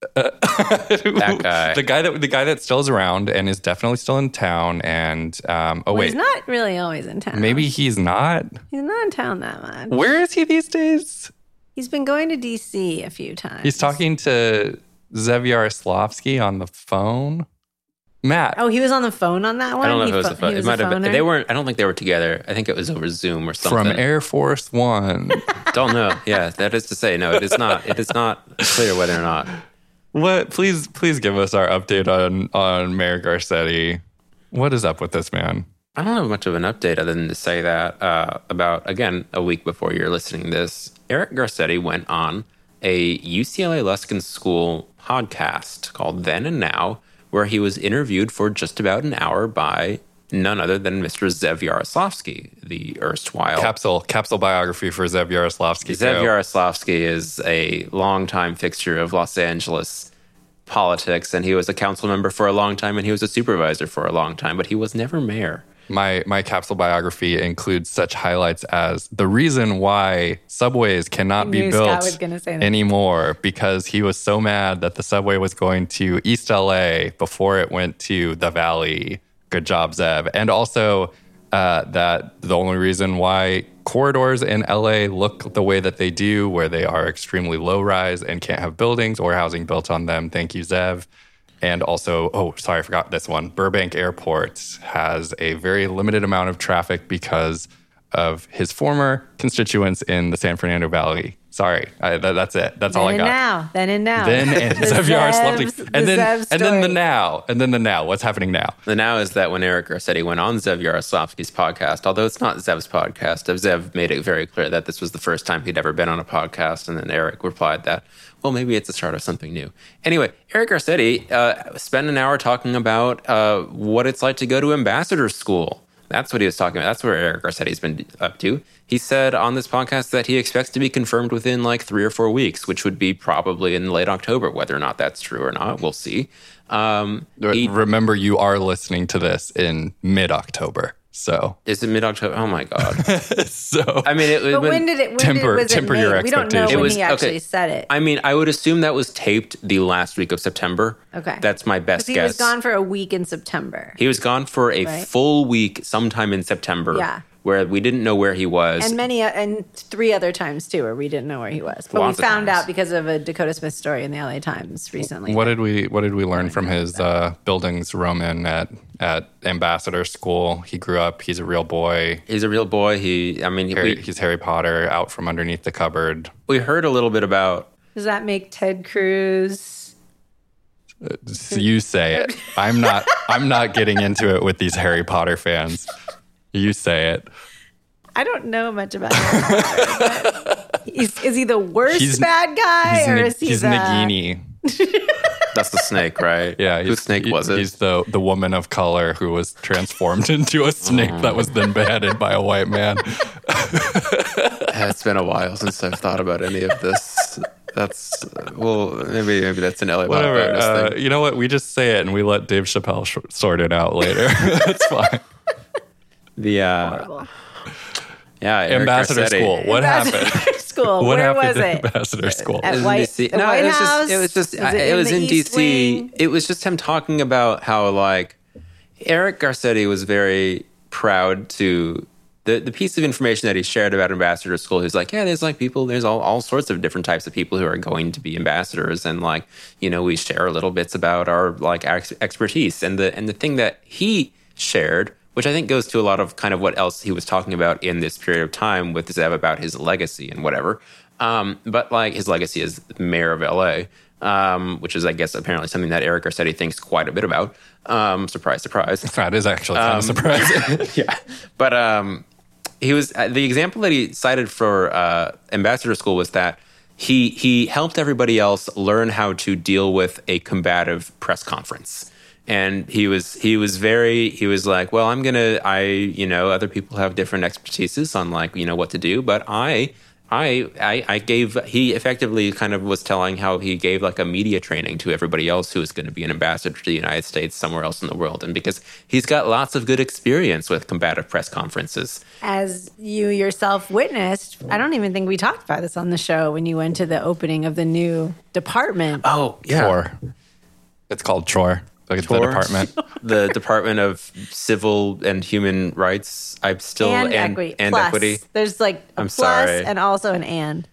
That guy. the guy that the guy that still is around and is definitely still in town. And um, oh well, wait, he's not really always in town maybe he's not. he's not in town that much Where is he these days? he's been going to dc a few times He's talking to Zev Yaroslavsky on the phone. Matt, oh he was on the phone on that one I don't know He if it was pho- a phone. It might have been. They weren't. I don't think they were together. I think it was over Zoom or something. from Air Force One. Don't know. Yeah, that is to say, no, it is not. It is not clear whether or not. What? Please, please give us our update on on Mayor Garcetti. What is up with this man? I don't have much of an update other than to say that uh, about again a week before you're listening to this, Eric Garcetti went on a UCLA Luskin School podcast called Then and Now, where he was interviewed for just about an hour by none other than Mr. Zev Yaroslavsky, the erstwhile Capsule capsule biography for Zev Yaroslavsky. Zev too. Yaroslavsky is a longtime fixture of Los Angeles politics, and he was a council member for a long time, and he was a supervisor for a long time, but he was never mayor. My my capsule biography includes such highlights as the reason why subways cannot be built was gonna say that. anymore because he was so mad that the subway was going to East LA before it went to the Valley. Good job, Zev. And also uh, that the only reason why corridors in LA look the way that they do, where they are extremely low rise and can't have buildings or housing built on them. Thank you, Zev. And also, oh, sorry, I forgot this one. Burbank Airport has a very limited amount of traffic because of his former constituents in the San Fernando Valley. Sorry, I, that, that's it. That's then all I got. now then and now Then and The Zev Zev's- Yaroslavsky. the and then Zev and then the now, and then the now. What's happening now? The now is that when Eric Garcetti went on Zev Yaroslavsky's podcast, although it's not Zev's podcast, Zev made it very clear that this was the first time he'd ever been on a podcast, and then Eric replied that, well, maybe it's the start of something new. Anyway, Eric Garcetti uh, spent an hour talking about uh, what it's like to go to ambassador school. That's what he was talking about. That's where Eric Garcetti's been up to. He said on this podcast that he expects to be confirmed within like three or four weeks, which would be probably in late October. Whether or not that's true or not, we'll see. Um, he- Remember, you are listening to this in mid October. So, is it mid October? Oh my god! so I mean, it, But when did it? When Temper- did, was temper it your made? We don't know when was- he actually okay. said it. I mean, I would assume that was taped the last week of September. Okay. that's my best he guess. He was gone for a week in September. He was gone for a Right. full week sometime in September. Yeah. Where we didn't know where he was. And many, uh, and three other times too, where we didn't know where he was, but Lots we found out because of a Dakota Smith story in the LA Times recently. What did we What did we learn from his uh, bildungsroman at at Ambassador School? He grew up. He's a real boy. He's a real boy. He, I mean, Harry, we, he's Harry Potter out from underneath the cupboard. we heard a little bit about Does that make Ted Cruz? You say it. I'm not. I'm not getting into it with these Harry Potter fans. You say it. I don't know much about Harry Is, is he the worst He's- bad guy, He's, or Nag- is he he's the? Nagini. that's the snake, right? Yeah, whose snake he- was it? He's the the woman of color who was transformed into a snake that was then beheaded by a white man. it's been a while since I've thought about any of this. That's well, maybe maybe that's an LA Law Whatever. Uh, thing. you know what? We just say it and we let Dave Chappelle sh- sort it out later. That's fine. The uh, Horrible. yeah, Eric Ambassador Garcetti. School. What happened? School. What Where happened was at it? Ambassador School? At It White, DC. the No, White it was House. just it was just Was it, was the in East DC. Wing? It was just him talking about how like Eric Garcetti was very proud to the the piece of information that he shared about ambassador school. He's like, yeah, there's like people, there's all all sorts of different types of people who are going to be ambassadors, and like you know we share little bits about our like ex- expertise, and the and the thing that he shared. Which I think goes to a lot of kind of what else he was talking about in this period of time with Zev about his legacy and whatever. Um, but like his legacy as mayor of LA, um, which is, I guess, apparently something that Eric Garcetti thinks quite a bit about. Um, surprise, surprise. That is actually kind of surprising. yeah. But um, he was uh, the example that he cited for uh, ambassador school was that he he helped everybody else learn how to deal with a combative press conference. And he was he was very he was like, well, I'm gonna I you know other people have different expertises on like you know what to do, but I I, I I gave he effectively kind of was telling how he gave like a media training to everybody else who was going to be an ambassador to the United States somewhere else in the world, and because he's got lots of good experience with combative press conferences. As you yourself witnessed, I don't even think we talked about this on the show when you went to the opening of the new department. Oh yeah, Chore. It's called Chore. Like the department. the Department of Civil and Human Rights. I'm still and, equity. and Plus, equity. There's like a I'm plus sorry. and also an and.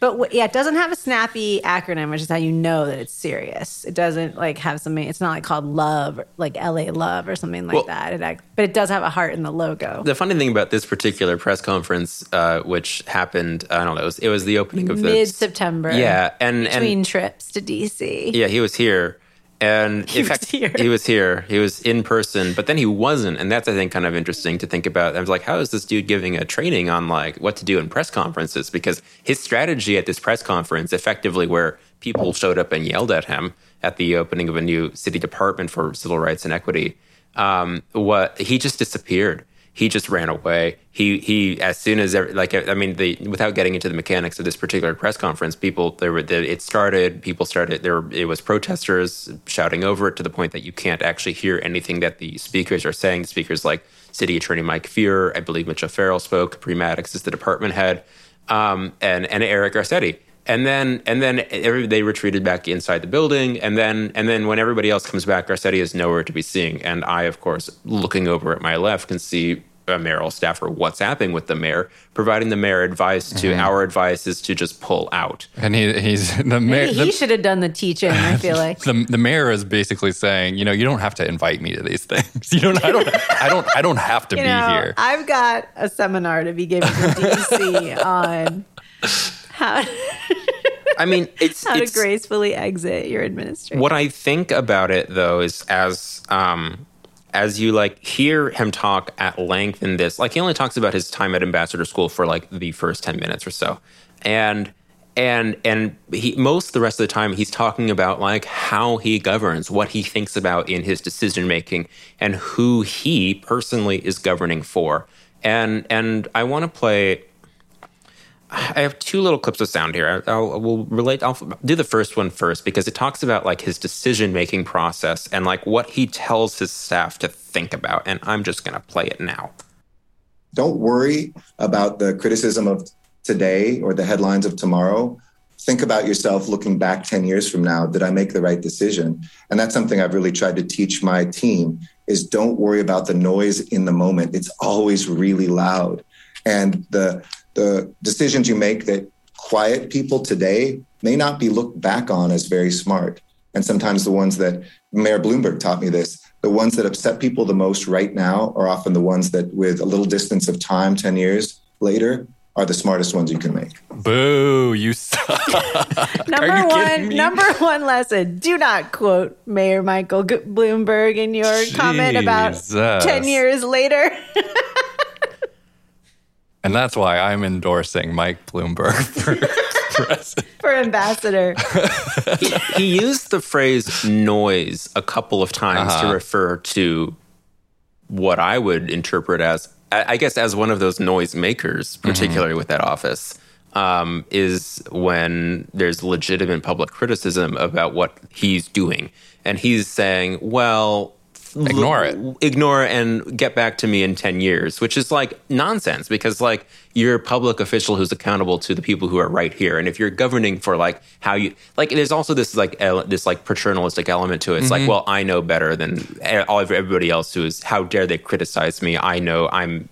But w- yeah, it doesn't have a snappy acronym, which is how you know that it's serious. It doesn't like have something. It's not like called love, like LA love or something like Well- that. It act, but it does have a heart in the logo. The funny thing about this particular press conference, uh, which happened, I don't know, it was, it was the opening of the Mid September. Yeah, and between and trips to DC. yeah, he was here, and He in was fact, here. he was here. He was in person, but then he wasn't, and that's I think kind of interesting to think about. I was like, how is this dude giving a training on like what to do in press conferences? Because his strategy at this press conference, effectively, where people showed up and yelled at him at the opening of a new city department for civil rights and equity, um, what he just disappeared. He just ran away. He he as soon as every, like I mean the without getting into the mechanics of this particular press conference, people there were the, it started. People started there. were- It was protesters shouting over it to the point that you can't actually hear anything that the speakers are saying. The speakers like City Attorney Mike Feuer, I believe Mitch O'Farrell spoke. Capri Maddox is the department head, um, and and Eric Garcetti. And then and then every, they retreated back inside the building. And then and then when everybody else comes back, Garcetti is nowhere to be seen. And I, of course, looking over at my left, can see a mayoral staffer what's happening with the mayor, providing the mayor advice to mm-hmm. our advice is to just pull out. And he, he's the mayor. Maybe he The, should have done the teaching. I feel like. the, the mayor is basically saying, you know, you don't have to invite me to these things. You don't. I don't. I don't. I don't have to you be know, here. I've got a seminar to be giving to DC on how, I mean, it's how to gracefully exit your administration. What I think about it though is as um as you like hear him talk at length in this, like he only talks about his time at ambassador school for like the first 10 minutes or so. And and and he most of the rest of the time he's talking about like how he governs, what he thinks about in his decision making and who he personally is governing for. And and I want to play I have two little clips of sound here. I- I'll, will relate. I'll do the first one first because it talks about like his decision making process and like what he tells his staff to think about. And I'm just gonna play it now. don't worry about the criticism of today or the headlines of tomorrow. Think about yourself looking back 10 years from now. Did I make the right decision? And that's something I've really tried to teach my team is don't worry about the noise in the moment. It's always really loud. And the the decisions you make that quiet people today may not be looked back on as very smart. And sometimes the ones that Mayor Bloomberg taught me this, the ones that upset people the most right now are often the ones that with a little distance of time 10 years later are the smartest ones you can make. Boo, you suck. number you one, number one lesson: do not quote Mayor Michael G- Bloomberg in your comment about ten years later. and that's why I'm endorsing Mike Bloomberg for president. for ambassador. he used the phrase noise a couple of times Uh-huh. to refer to what I would interpret as, I I guess, as one of those noise makers, particularly with that office, um, is when there's legitimate public criticism about what he's doing. And he's saying, well, Ignore it. ignore it and get back to me in 10 years which is like nonsense because like you're a public official who's accountable to the people who are right here. And if you're governing for like how you like there's also this like ele- this like paternalistic element to it. It's Mm-hmm. like well i know better than all everybody else who is how dare they criticize me? I know i'm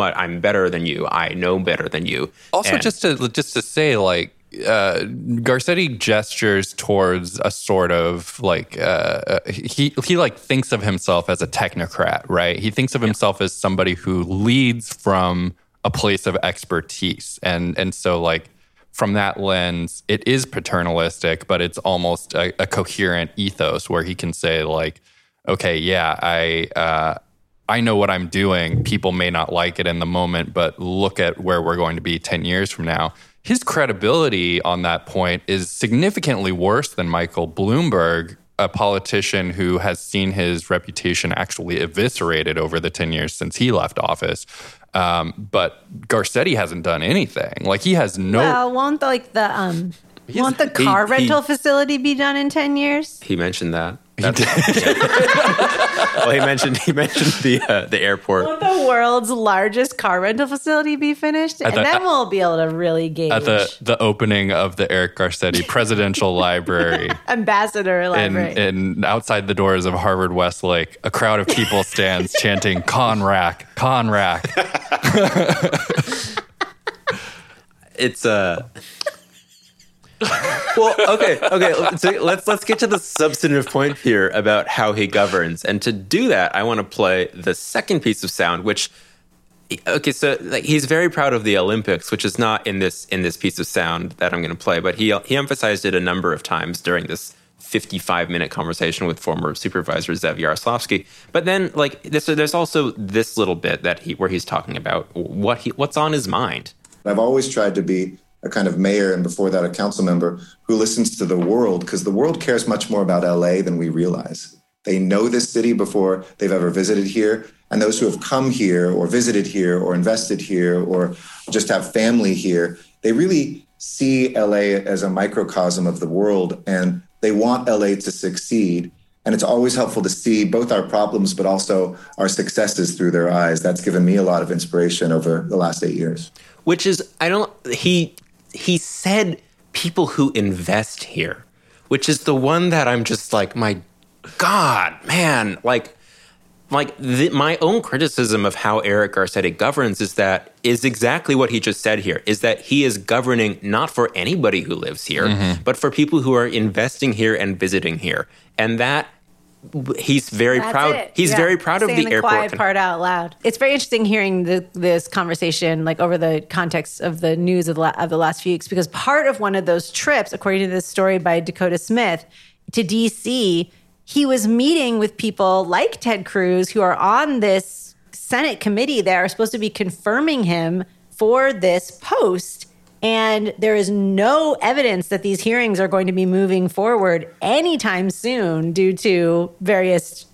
i'm better than you. I know better than you. Also, And- just to just to say, like uh, Garcetti gestures towards a sort of like uh, uh, he he like thinks of himself as a technocrat, right? He thinks of himself as somebody who leads from a place of expertise, and and so like from that lens, it is paternalistic, but it's almost a, a coherent ethos where he can say like, okay, yeah, I. Uh, I know what I'm doing. People may not like it in the moment, but look at where we're going to be 10 years from now. His credibility on that point is significantly worse than Michael Bloomberg, a politician who has seen his reputation actually eviscerated over the 10 years since he left office. Um, but Garcetti hasn't done anything. Like he has no. well, won't the, like the um, won't the car he- he- rental facility be done in ten years? he mentioned that That's- well he mentioned he mentioned the uh, the airport Won't the world's largest car rental facility be finished? And then we'll be able to really gauge at the, the opening of the Eric Garcetti Presidential Library. ambassador in, library. in outside the doors of Harvard Westlake, a crowd of people stands chanting "Conrack, Conrack." it's a well okay okay so let's let's get to the substantive point here about how he governs. And to do that i want to play the second piece of sound which okay so like he's very proud of the olympics which is not in this in this piece of sound that i'm going to play but he he emphasized it a number of times during this 55 minute conversation with former supervisor zev yaroslavsky. But then like this there's also this little bit that he where he's talking about what he what's on his mind. I've always tried to be a kind of mayor and before that a council member who listens to the world because the world cares much more about LA than we realize. They know this city before they've ever visited here. And those who have come here or visited here or invested here or just have family here, they really see LA as a microcosm of the world and they want LA to succeed. And it's always helpful to see both our problems, but also our successes through their eyes. That's given me a lot of inspiration over the last eight years. which is I don't he he said people who invest here, which is the one that I'm just like my god, man, like like the, my own criticism of how Eric Garcetti governs is that is exactly what he just said here is that he is governing not for anybody who lives here, mm-hmm. but for people who are investing here and visiting here. And that he's very That's proud it. he's Yeah. very proud of the, the airport quiet part out loud. It's very interesting hearing the, this conversation, like over the context of the news of the, of the last few weeks, because part of one of those trips, according to this story by Dakota Smith, to DC, he was meeting with people like Ted Cruz who are on this Senate committee that are supposed to be confirming him for this post. And there is no evidence that these hearings are going to be moving forward anytime soon due to various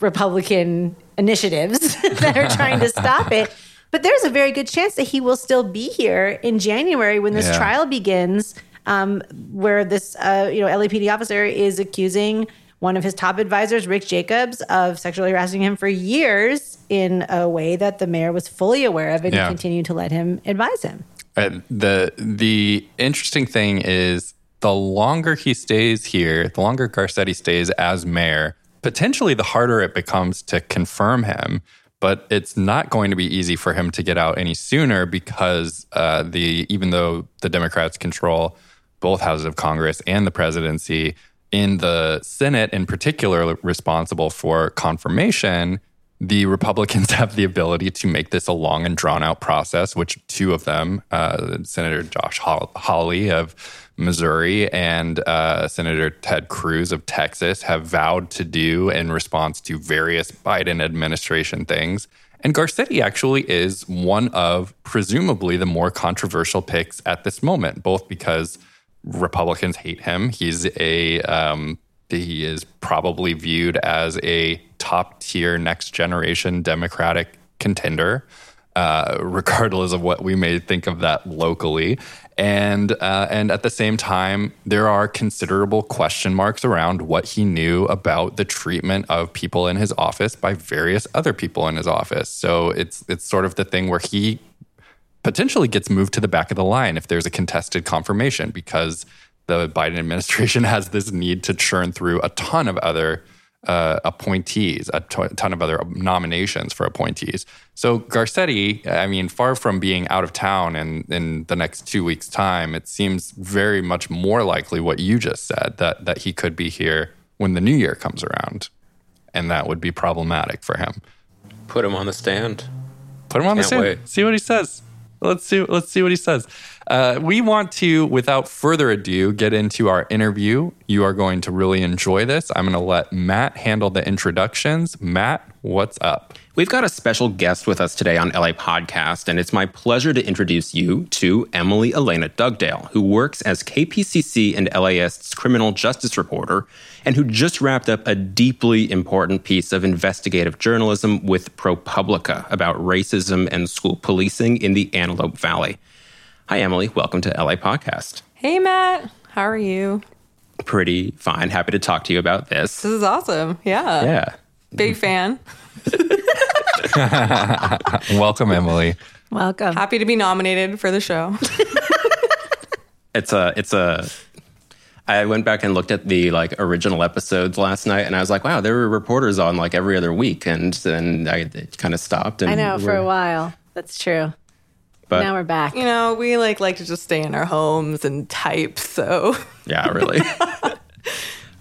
Republican initiatives that are trying to stop it. But there's a very good chance that he will still be here in January when this Yeah. trial begins, um, where this uh, you know LAPD officer is accusing one of his top advisors, Rick Jacobs, of sexually harassing him for years in a way that the mayor was fully aware of and Yeah. continued to let him advise him. Uh, the the interesting thing is the longer he stays here, the longer Garcetti stays as mayor, potentially the harder it becomes to confirm him. But it's not going to be easy for him to get out any sooner because uh, the even though the Democrats control both houses of Congress and the presidency, in the Senate in particular, responsible for confirmation, the Republicans have the ability to make this a long and drawn out process, which two of them, uh, Senator Josh Hawley of Missouri and uh, Senator Ted Cruz of Texas, have vowed to do in response to various Biden administration things. And Garcetti actually is one of presumably the more controversial picks at this moment, both because Republicans hate him. He's a um, he is probably viewed as a top tier next generation Democratic contender, uh, regardless of what we may think of that locally. And uh, and at the same time, there are considerable question marks around what he knew about the treatment of people in his office by various other people in his office. So it's it's sort of the thing where he potentially gets moved to the back of the line if there's a contested confirmation because the Biden administration has this need to churn through a ton of other uh, appointees, a ton of other nominations for appointees. So Garcetti, I mean, far from being out of town in, in the next two weeks' time, it seems very much more likely what you just said that that he could be here when the new year comes around, and that would be problematic for him. Put him on the stand. Put him on Can't the stand. wait. See what he says. Let's see. Let's see what he says. Uh, we want to, without further ado, get into our interview. You are going to really enjoy this. I'm going to let Matt handle the introductions. Matt, what's up? We've got a special guest with us today on LA Podcast, and it's my pleasure to introduce you to Emily Elena Dugdale, who works as KPCC and LAist's criminal justice reporter, and who just wrapped up a deeply important piece of investigative journalism with ProPublica about racism and school policing in the Antelope Valley. Hi, Emily. Welcome to LA Podcast. Hey, Matt. How are you? Pretty fine. Happy to talk to you about this. This is awesome. Yeah. Yeah. Big fan. Welcome, Emily. Welcome. Happy to be nominated for the show. It's a it's a I went back and looked at the like original episodes last night and I was like, wow, there were reporters on like every other week and then I kind of stopped and I know for a while. That's true. But now we're back. you know, we like like to just stay in our homes and type. So yeah, really.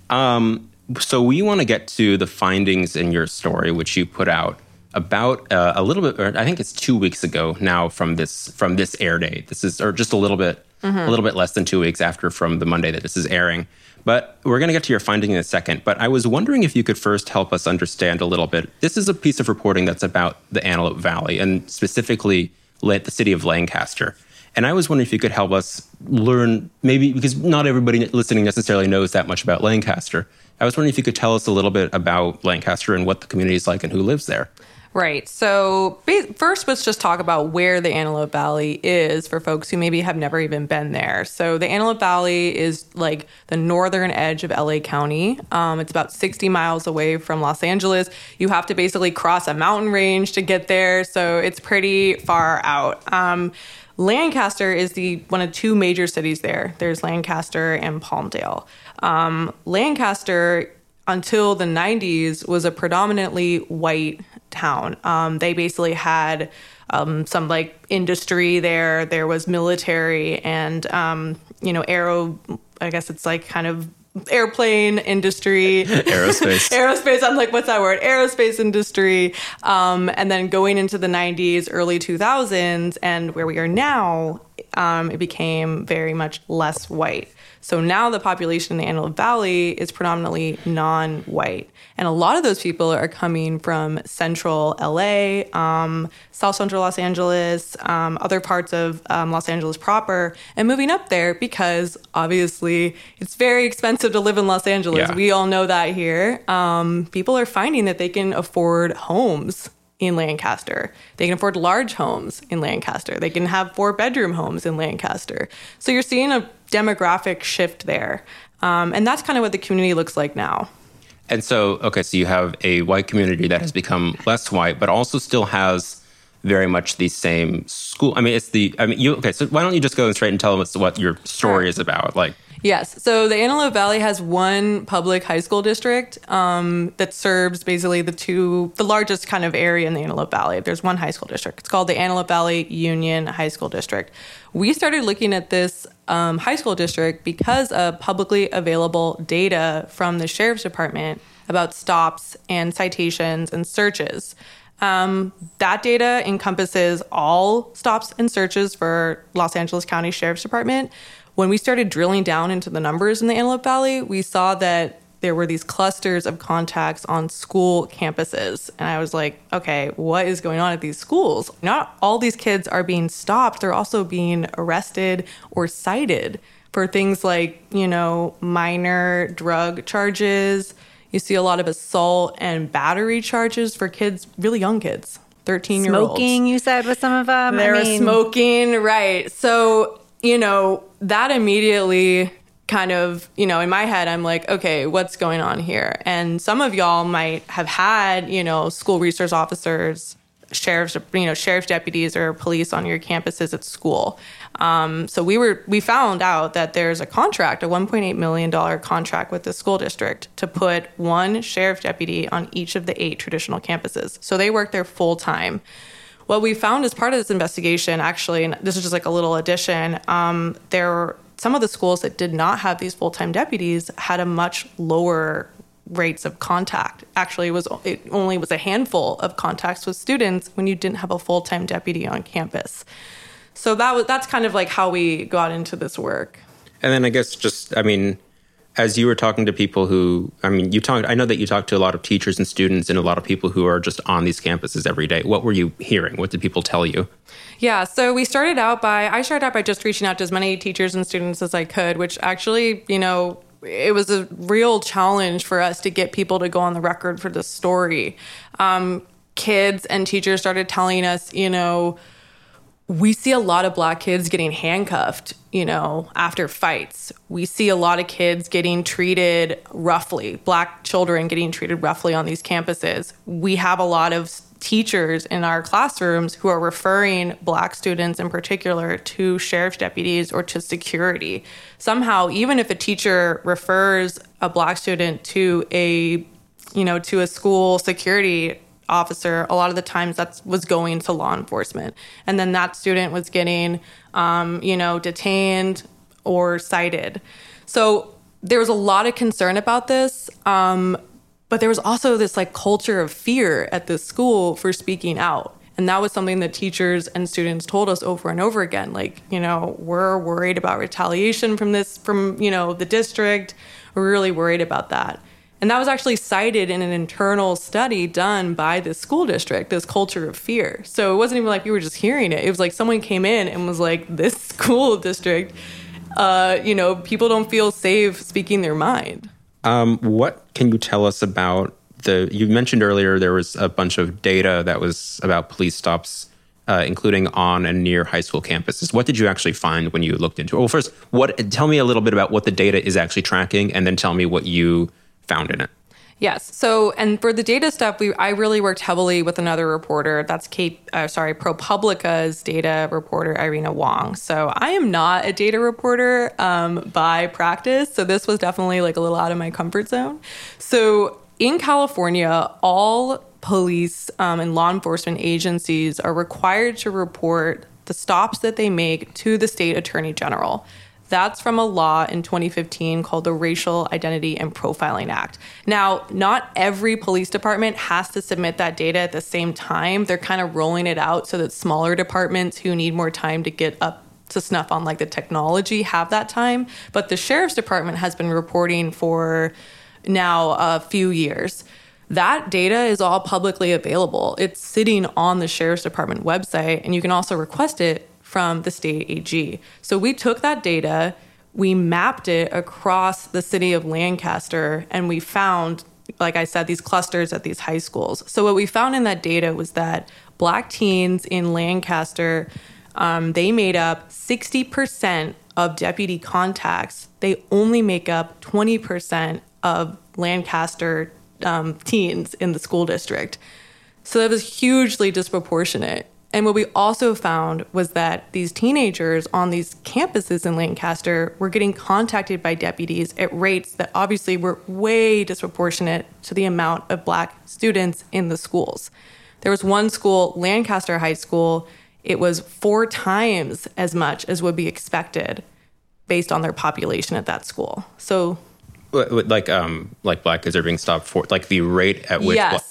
um so we want to get to the findings in your story which you put out about uh, a little bit or I think it's 2 weeks ago now from this from this air date. This is or just a little bit a little bit less than 2 weeks after from the Monday that this is airing. But we're going to get to your finding in a second. But I was wondering if you could first help us understand a little bit. This is a piece of reporting that's about the Antelope Valley and specifically the city of Lancaster. And I was wondering if you could help us learn, maybe because not everybody listening necessarily knows that much about Lancaster. I was wondering if you could tell us a little bit about Lancaster and what the community is like and who lives there. Right. So first, let's just talk about where the Antelope Valley is for folks who maybe have never even been there. So the Antelope Valley is like the northern edge of LA County. Um, it's about 60 miles away from Los Angeles. You have to basically cross a mountain range to get there. So it's pretty far out. Um, Lancaster is the one of two major cities there. There's Lancaster and Palmdale. Um, Lancaster until the 90s was a predominantly white town. Um, they basically had um, some like industry there. There was military and um, you know aero. I guess it's like kind of airplane industry Aerospace. aerospace i'm like what's that word aerospace industry um, and then going into the 90s early 2000s and where we are now um, it became very much less white so now the population in the antelope valley is predominantly non-white and a lot of those people are coming from central la um, south central los angeles um, other parts of um, los angeles proper and moving up there because obviously it's very expensive to live in los angeles Yeah. we all know that here. Um, people are finding that they can afford homes in Lancaster. They can afford large homes in Lancaster. They can have four bedroom homes in Lancaster. So you're seeing a demographic shift there. Um, and that's kind of what the community looks like now. And so, okay, so you have a white community that has become less white, but also still has very much the same school. I mean, it's the, I mean, you, okay, so why don't you just go straight and tell us what your story is about? Like, Yes. So the Antelope Valley has one public high school district um, that serves basically the two, the largest kind of area in the Antelope Valley. There's one high school district. It's called the Antelope Valley Union High School District. We started looking at this um, high school district because of publicly available data from the sheriff's department about stops and citations and searches. Um, that data encompasses all stops and searches for Los Angeles County Sheriff's Department. When we started drilling down into the numbers in the Antelope Valley, we saw that there were these clusters of contacts on school campuses. And I was like, okay, what is going on at these schools? Not all these kids are being stopped, they're also being arrested or cited for things like, you know, minor drug charges you see a lot of assault and battery charges for kids, really young kids, 13 year olds. Smoking, you said, with some of them. They I were mean, smoking, right. So, you know, that immediately kind of, you know, in my head, I'm like, okay, what's going on here? And some of y'all might have had, you know, school resource officers, sheriff's, you know, sheriff's deputies or police on your campuses at school. Um, so we were we found out that there's a contract, a 1.8 million dollar contract with the school district to put one sheriff deputy on each of the eight traditional campuses. So they work there full time. What we found as part of this investigation, actually, and this is just like a little addition, um, there some of the schools that did not have these full time deputies had a much lower rates of contact. Actually, it was it only was a handful of contacts with students when you didn't have a full time deputy on campus so that was that's kind of like how we got into this work. And then I guess just I mean, as you were talking to people who I mean, you talked I know that you talked to a lot of teachers and students and a lot of people who are just on these campuses every day. What were you hearing? What did people tell you? Yeah, so we started out by I started out by just reaching out to as many teachers and students as I could, which actually, you know, it was a real challenge for us to get people to go on the record for this story. Um, kids and teachers started telling us, you know, we see a lot of black kids getting handcuffed, you know, after fights. We see a lot of kids getting treated roughly, black children getting treated roughly on these campuses. We have a lot of teachers in our classrooms who are referring black students in particular to sheriff's deputies or to security. Somehow, even if a teacher refers a black student to a you know, to a school security officer, a lot of the times that was going to law enforcement. And then that student was getting, um, you know, detained or cited. So there was a lot of concern about this. Um, but there was also this like culture of fear at the school for speaking out. And that was something that teachers and students told us over and over again. Like, you know, we're worried about retaliation from this, from, you know, the district. We're really worried about that. And that was actually cited in an internal study done by the school district, this culture of fear. So it wasn't even like we were just hearing it. It was like someone came in and was like, this school district, uh, you know, people don't feel safe speaking their mind. Um, what can you tell us about the? You mentioned earlier there was a bunch of data that was about police stops uh, including on and near high school campuses. What did you actually find when you looked into it? Well, first, what tell me a little bit about what the data is actually tracking, and then tell me what you found in it. Yes. So, and for the data stuff, we I really worked heavily with another reporter. That's Kate. Uh, sorry, ProPublica's data reporter Irena Hwang. So I am not a data reporter um, by practice. So this was definitely like a little out of my comfort zone. So in California, all police um, and law enforcement agencies are required to report the stops that they make to the state attorney general. That's from a law in 2015 called the Racial Identity and Profiling Act. Now, not every police department has to submit that data at the same time. They're kind of rolling it out so that smaller departments who need more time to get up to snuff on like the technology have that time. But the sheriff's department has been reporting for now a few years. That data is all publicly available. It's sitting on the sheriff's department website, and you can also request it from the state AG. So we took that data, we mapped it across the city of Lancaster, and we found, like I said, these clusters at these high schools. So what we found in that data was that black teens in Lancaster, um, they made up 60% of deputy contacts. They only make up 20% of Lancaster um, teens in the school district. So that was hugely disproportionate. And what we also found was that these teenagers on these campuses in Lancaster were getting contacted by deputies at rates that obviously were way disproportionate to the amount of black students in the schools. There was one school, Lancaster High School, it was four times as much as would be expected based on their population at that school. So, like um like black kids are being stopped for like the rate at which yes, black-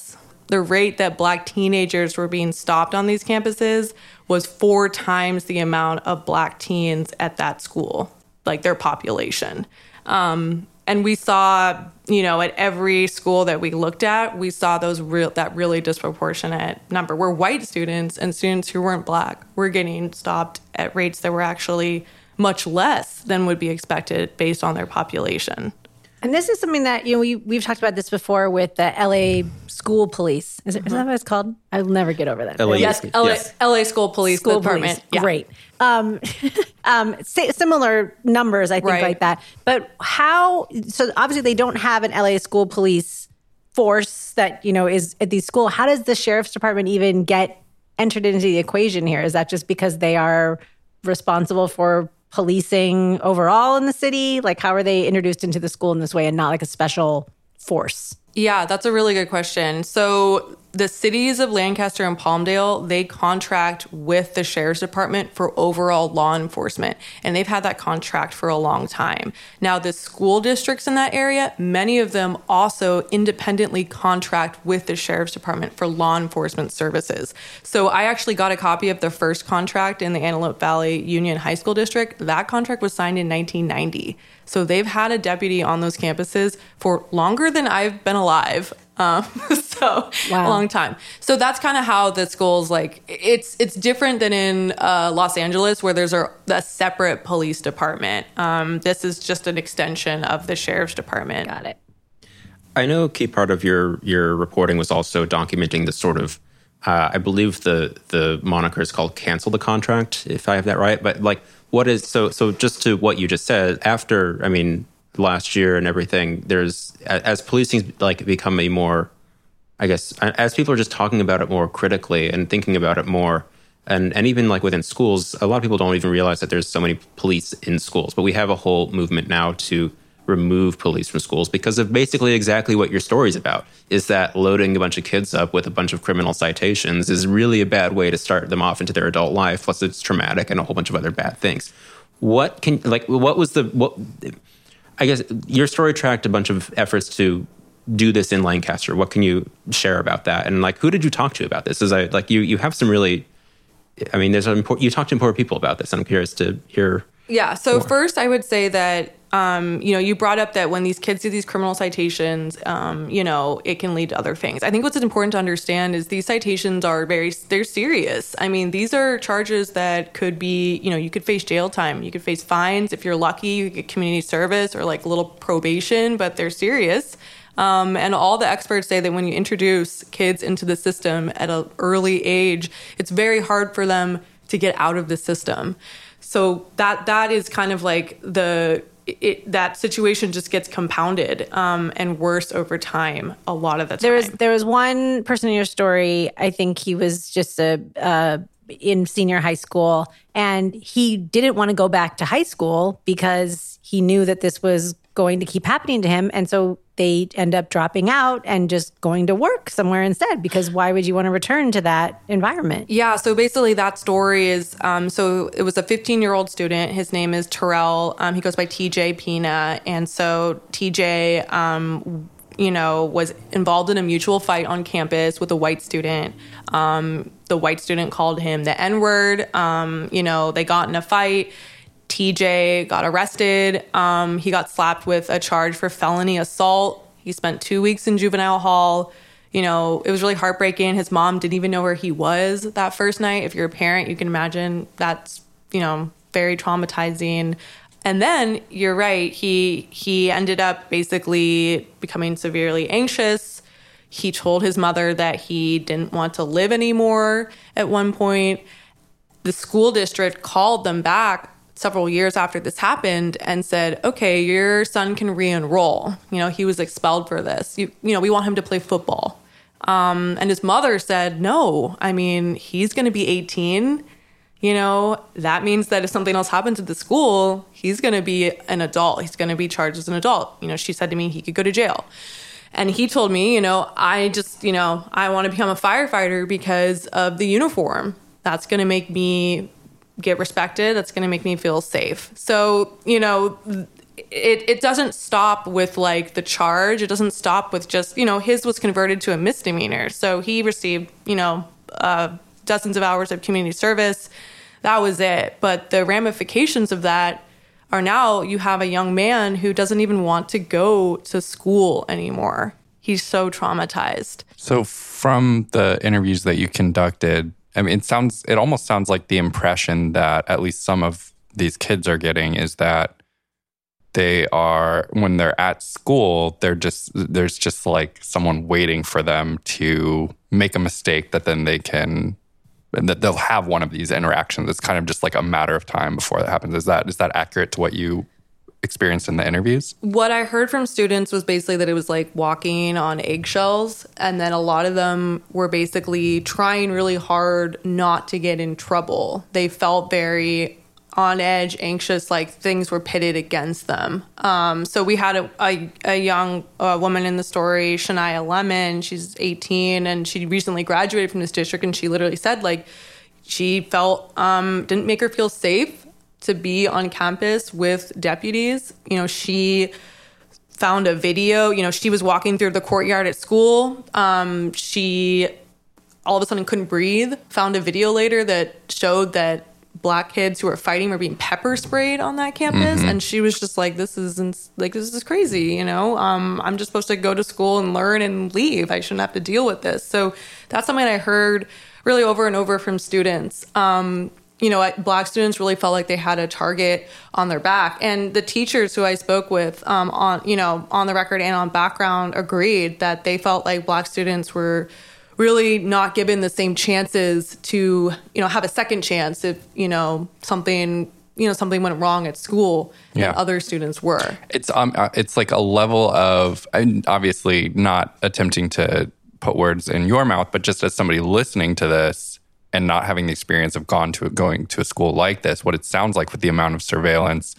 the rate that black teenagers were being stopped on these campuses was four times the amount of black teens at that school, like their population. Um, and we saw, you know, at every school that we looked at, we saw those real that really disproportionate number where white students and students who weren't black were getting stopped at rates that were actually much less than would be expected based on their population. And this is something that you know we we've talked about this before with the LA school police. Is, it, is that what it's called? I'll never get over that. LA Yes, Yes. LA, Yes. LA School Police school Department. police. Yeah. Great. Um, um, si- similar numbers, I think, Right. like that. But how? So obviously, they don't have an LA school police force that you know is at these school. How does the sheriff's department even get entered into the equation here? Is that just because they are responsible for policing overall in the city? Like, how are they introduced into the school in this way and not like a special force? Yeah, that's a really good question. So the cities of Lancaster and Palmdale, they contract with the sheriff's department for overall law enforcement, and they've had that contract for a long time. Now, the school districts in that area, many of them also independently contract with the sheriff's department for law enforcement services. So I actually got a copy of the first contract in the Antelope Valley Union High School District. That contract was signed in 1990. So they've had a deputy on those campuses for longer than I've been alive. Um, so Wow. a long time. So that's kind of how the schools like it's it's different than in uh, Los Angeles where there's a, a separate police department. Um, this is just an extension of the sheriff's department. Got it. I know a key part of your your reporting was also documenting the sort of uh, I believe the the moniker is called cancel the contract if I have that right but like what is so so just to what you just said after I mean last year and everything there's as policing like become a more I guess as people are just talking about it more critically and thinking about it more and and even like within schools a lot of people don't even realize that there's so many police in schools. But we have a whole movement now to remove police from schools because of basically exactly what your story's about is that loading a bunch of kids up with a bunch of criminal citations is really a bad way to start them off into their adult life plus it's traumatic and a whole bunch of other bad things. What can like what was the what i guess your story tracked a bunch of efforts to do this in lancaster. What can you share about that? And like who did you talk to about this? Is i like you you have some really i mean there's an important you talked to important people about this. I'm curious to hear Yeah. So first, I would say that um, you know you brought up that when these kids do these criminal citations, um, you know it can lead to other things. I think what's important to understand is these citations are very they're serious. I mean, these are charges that could be you know you could face jail time, you could face fines if you're lucky, you get community service or like a little probation, but they're serious. Um, and all the experts say that when you introduce kids into the system at an early age, it's very hard for them to get out of the system. So that that is kind of like the it, that situation just gets compounded um, and worse over time. A lot of the time. There was there was one person in your story. I think he was just a uh, in senior high school, and he didn't want to go back to high school because he knew that this was going to keep happening to him, and so they end up dropping out and just going to work somewhere instead. Because why would you want to return to that environment? Yeah, so basically that story is um, so it was a 15 year old student. His name is Terrell. Um, he goes by TJ Pina. And so TJ, um, you know, was involved in a mutual fight on campus with a white student. Um, the white student called him the N word. Um, you know, they got in a fight. TJ got arrested. Um, he got slapped with a charge for felony assault. He spent two weeks in juvenile hall. You know, it was really heartbreaking. His mom didn't even know where he was that first night. If you're a parent, you can imagine that's, you know, very traumatizing. And then you're right, he he ended up basically becoming severely anxious. He told his mother that he didn't want to live anymore at one point the school district called them back several years after this happened and said, "Okay, your son can re-enroll. You know, he was expelled for this. You, you know, we want him to play football." Um, and his mother said, no, I mean, he's going to be 18. You know, that means that if something else happens at the school, he's going to be an adult. He's going to be charged as an adult. You know, she said to me he could go to jail. And he told me, you know, I just, you know, I want to become a firefighter because of the uniform. That's going to make me get respected. That's going to make me feel safe. So, you know, it, it doesn't stop with like the charge. It doesn't stop with just, you know, his was converted to a misdemeanor. So he received, you know, uh, dozens of hours of community service. That was it. But the ramifications of that are now you have a young man who doesn't even want to go to school anymore. He's so traumatized. So, from the interviews that you conducted, I mean, it sounds, it almost sounds like the impression that at least some of these kids are getting is that they are, when they're at school, they're just, there's just like someone waiting for them to make a mistake that then they can, that they'll have one of these interactions. It's kind of just like a matter of time before that happens. Is that, is that accurate to what you experienced in the interviews? What I heard from students was basically that it was like walking on eggshells. And then a lot of them were basically trying really hard not to get in trouble. They felt very on edge, anxious, like things were pitted against them. Um, so we had a, a, a young uh, woman in the story, Shania Lemon. She's 18 and she recently graduated from this district. And she literally said, like, she felt um, didn't make her feel safe to be on campus with deputies. You know, she found a video. You know, she was walking through the courtyard at school. Um, she all of a sudden couldn't breathe. Found a video later that showed that black kids who were fighting were being pepper sprayed on that campus, mm-hmm. and she was just like, "This is ins- like this is crazy." You know, um, I'm just supposed to go to school and learn and leave. I shouldn't have to deal with this. So that's something I heard really over and over from students. Um, you know, black students really felt like they had a target on their back. And the teachers who I spoke with um, on, you know, on the record and on background agreed that they felt like black students were really not given the same chances to, you know, have a second chance if, you know, something you know something went wrong at school yeah. other students were it's um uh, it's like a level of obviously not attempting to put words in your mouth but just as somebody listening to this and not having the experience of gone to going to a school like this, what it sounds like with the amount of surveillance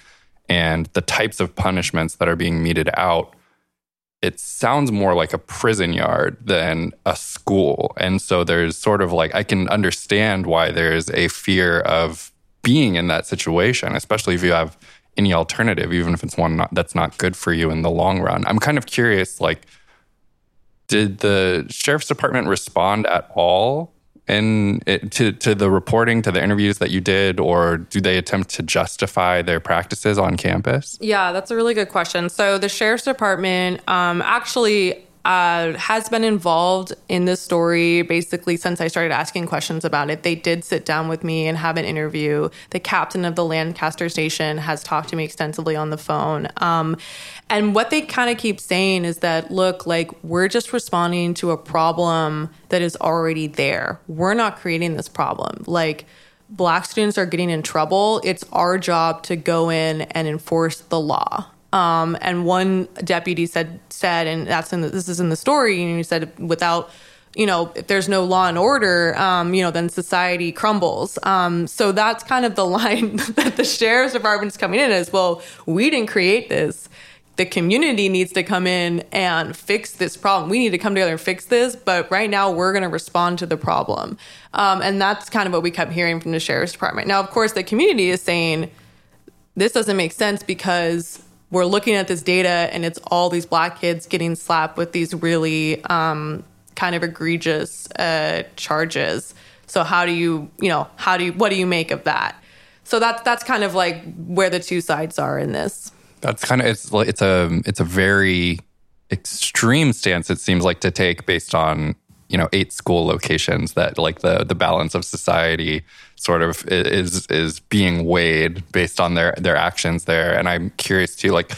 and the types of punishments that are being meted out, it sounds more like a prison yard than a school. And so there's sort of like I can understand why there's a fear of being in that situation, especially if you have any alternative, even if it's one not, that's not good for you in the long run. I'm kind of curious, like, did the sheriff's department respond at all in it, to to the reporting to the interviews that you did or do they attempt to justify their practices on campus? Yeah that's a really good question. So the sheriff's department um, actually uh, has been involved in this story basically since I started asking questions about it. They did sit down with me and have an interview. The captain of the Lancaster station has talked to me extensively on the phone. Um, and what they kind of keep saying is that, look, like we're just responding to a problem that is already there. We're not creating this problem. Like, black students are getting in trouble. It's our job to go in and enforce the law. Um, and one deputy said said, and that's in the, this is in the story. And he said, without you know, if there's no law and order, um, you know, then society crumbles. Um, so that's kind of the line that the sheriff's department is coming in as well. We didn't create this. The community needs to come in and fix this problem. We need to come together and fix this. But right now, we're going to respond to the problem. Um, and that's kind of what we kept hearing from the sheriff's department. Now, of course, the community is saying this doesn't make sense because we're looking at this data and it's all these black kids getting slapped with these really um, kind of egregious uh, charges. So how do you, you know, how do you, what do you make of that? So that's that's kind of like where the two sides are in this. That's kind of it's like it's a it's a very extreme stance it seems like to take based on you know eight school locations that like the the balance of society sort of is is being weighed based on their their actions there. And i'm curious too like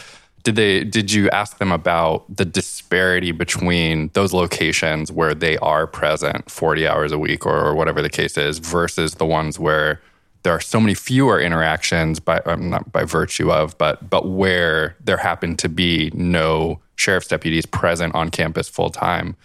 did they did you ask them about the disparity between those locations where they are present 40 hours a week or, or whatever the case is versus the ones where there are so many fewer interactions by um, not by virtue of but but where there happen to be no sheriff's deputies present on campus full time.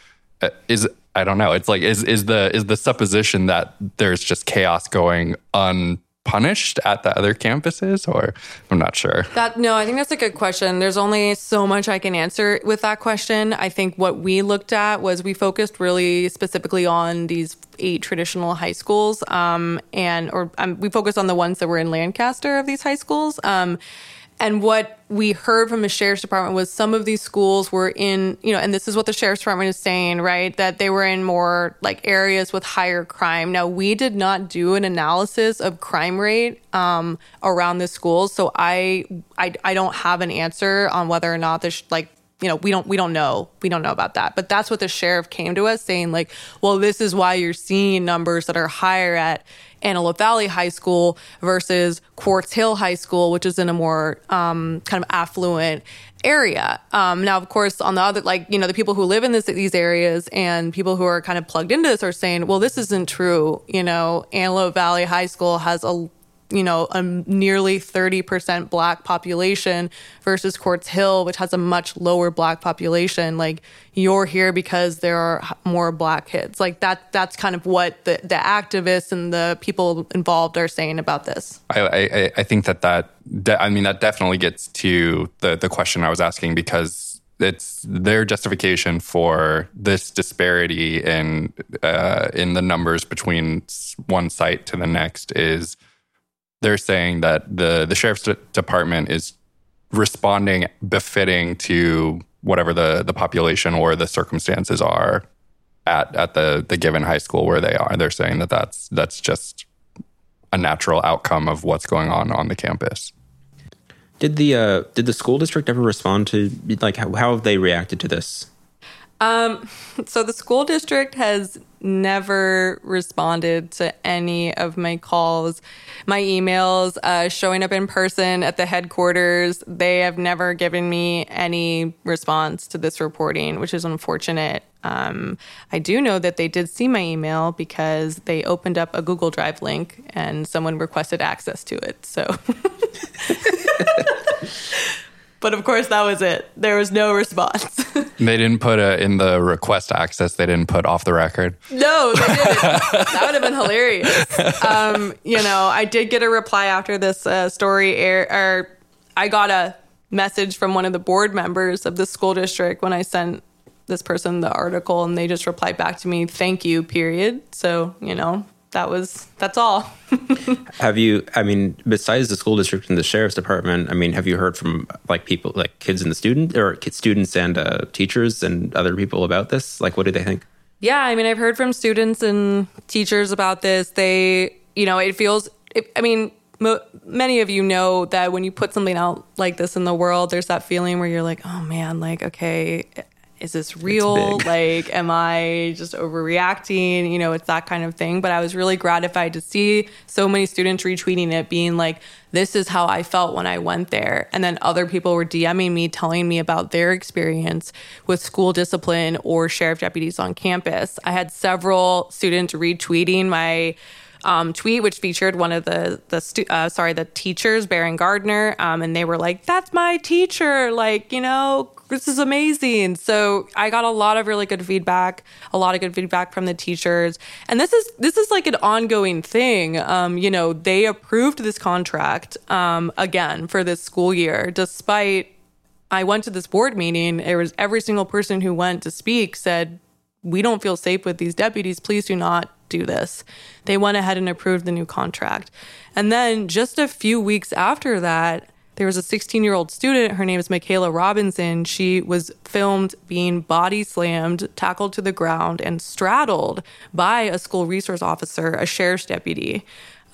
Uh, is I don't know. It's like is is the is the supposition that there's just chaos going unpunished at the other campuses, or I'm not sure. That no, I think that's a good question. There's only so much I can answer with that question. I think what we looked at was we focused really specifically on these eight traditional high schools, um, and or um, we focused on the ones that were in Lancaster of these high schools. Um, and what we heard from the sheriff's department was some of these schools were in, you know, and this is what the sheriff's department is saying, right? That they were in more like areas with higher crime. Now, we did not do an analysis of crime rate um, around the schools, so I, I I don't have an answer on whether or not this like you know we don't we don't know we don't know about that but that's what the sheriff came to us saying like well this is why you're seeing numbers that are higher at Antelope Valley High School versus Quartz Hill High School, which is in a more um, kind of affluent area. Um, now, of course, on the other, like, you know, the people who live in this, these areas and people who are kind of plugged into this are saying, well, this isn't true. You know, Antelope Valley High School has a you know, a nearly 30% black population versus Quartz Hill, which has a much lower black population. Like you're here because there are more black kids. Like that, that's kind of what the, the activists and the people involved are saying about this. I, I, I think that that, de- I mean, that definitely gets to the, the question I was asking because it's their justification for this disparity in uh, in the numbers between one site to the next is they're saying that the the sheriff's department is responding befitting to whatever the the population or the circumstances are at at the the given high school where they are. They're saying that that's that's just a natural outcome of what's going on on the campus. Did the uh, did the school district ever respond to like how, how have they reacted to this? Um, so the school district has never responded to any of my calls, my emails, uh, showing up in person at the headquarters. They have never given me any response to this reporting, which is unfortunate. Um, I do know that they did see my email because they opened up a Google Drive link and someone requested access to it. So. But of course, that was it. There was no response. they didn't put a, in the request access. They didn't put off the record. No, they didn't. that would have been hilarious. Um, you know, I did get a reply after this uh, story air. Or I got a message from one of the board members of the school district when I sent this person the article, and they just replied back to me, "Thank you." Period. So you know, that was that's all. have you? I mean, besides the school district and the sheriff's department, I mean, have you heard from like people, like kids in the student or students and uh, teachers and other people about this? Like, what do they think? Yeah, I mean, I've heard from students and teachers about this. They, you know, it feels. It, I mean, mo- many of you know that when you put something out like this in the world, there's that feeling where you're like, oh man, like okay, is this real? Like, am I just overreacting? You know, it's that kind of thing. But I was really gratified to see so many students retweeting it, being like, this is how I felt when I went there. And then other people were DMing me, telling me about their experience with school discipline or sheriff deputies on campus. I had several students retweeting my um, tweet, which featured one of the the stu- uh, sorry the teachers, Baron Gardner, um, and they were like, "That's my teacher!" Like you know, this is amazing. So I got a lot of really good feedback, a lot of good feedback from the teachers, and this is this is like an ongoing thing. Um, you know, they approved this contract um, again for this school year, despite. I went to this board meeting. It was every single person who went to speak said, "We don't feel safe with these deputies. Please do not do this. They went ahead and approved the new contract. And then just a few weeks after that, there was a 16 year old student. Her name is Michaela Robinson. She was filmed being body slammed, tackled to the ground, and straddled by a school resource officer, a sheriff's deputy.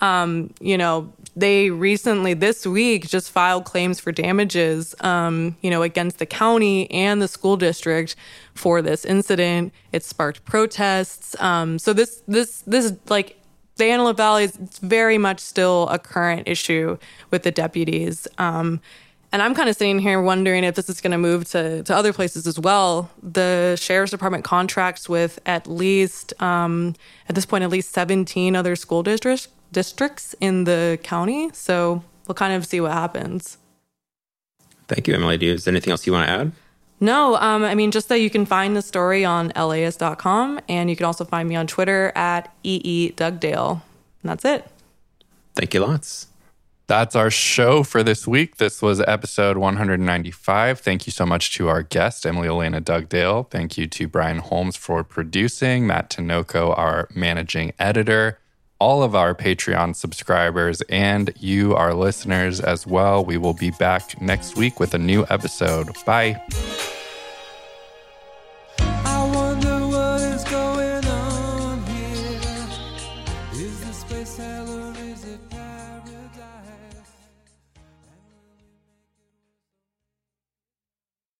Um, you know, they recently this week just filed claims for damages, um, you know, against the county and the school district for this incident. It sparked protests. Um, so this this this like the Antelope Valley is very much still a current issue with the deputies. Um, and I'm kind of sitting here wondering if this is going to move to, to other places as well. The sheriff's department contracts with at least, um, at this point, at least 17 other school districts districts in the county. So we'll kind of see what happens. Thank you, Emily. Do you, is anything else you want to add? No, um, I mean, just that you can find the story on LAist.com and you can also find me on Twitter at EE Dugdale. And that's it. Thank you lots. That's our show for this week. This was episode 195. Thank you so much to our guest, Emily Elena Dugdale. Thank you to Brian Holmes for producing, Matt Tinoco, our managing editor, all of our Patreon subscribers, and you, our listeners, as well. We will be back next week with a new episode. Bye.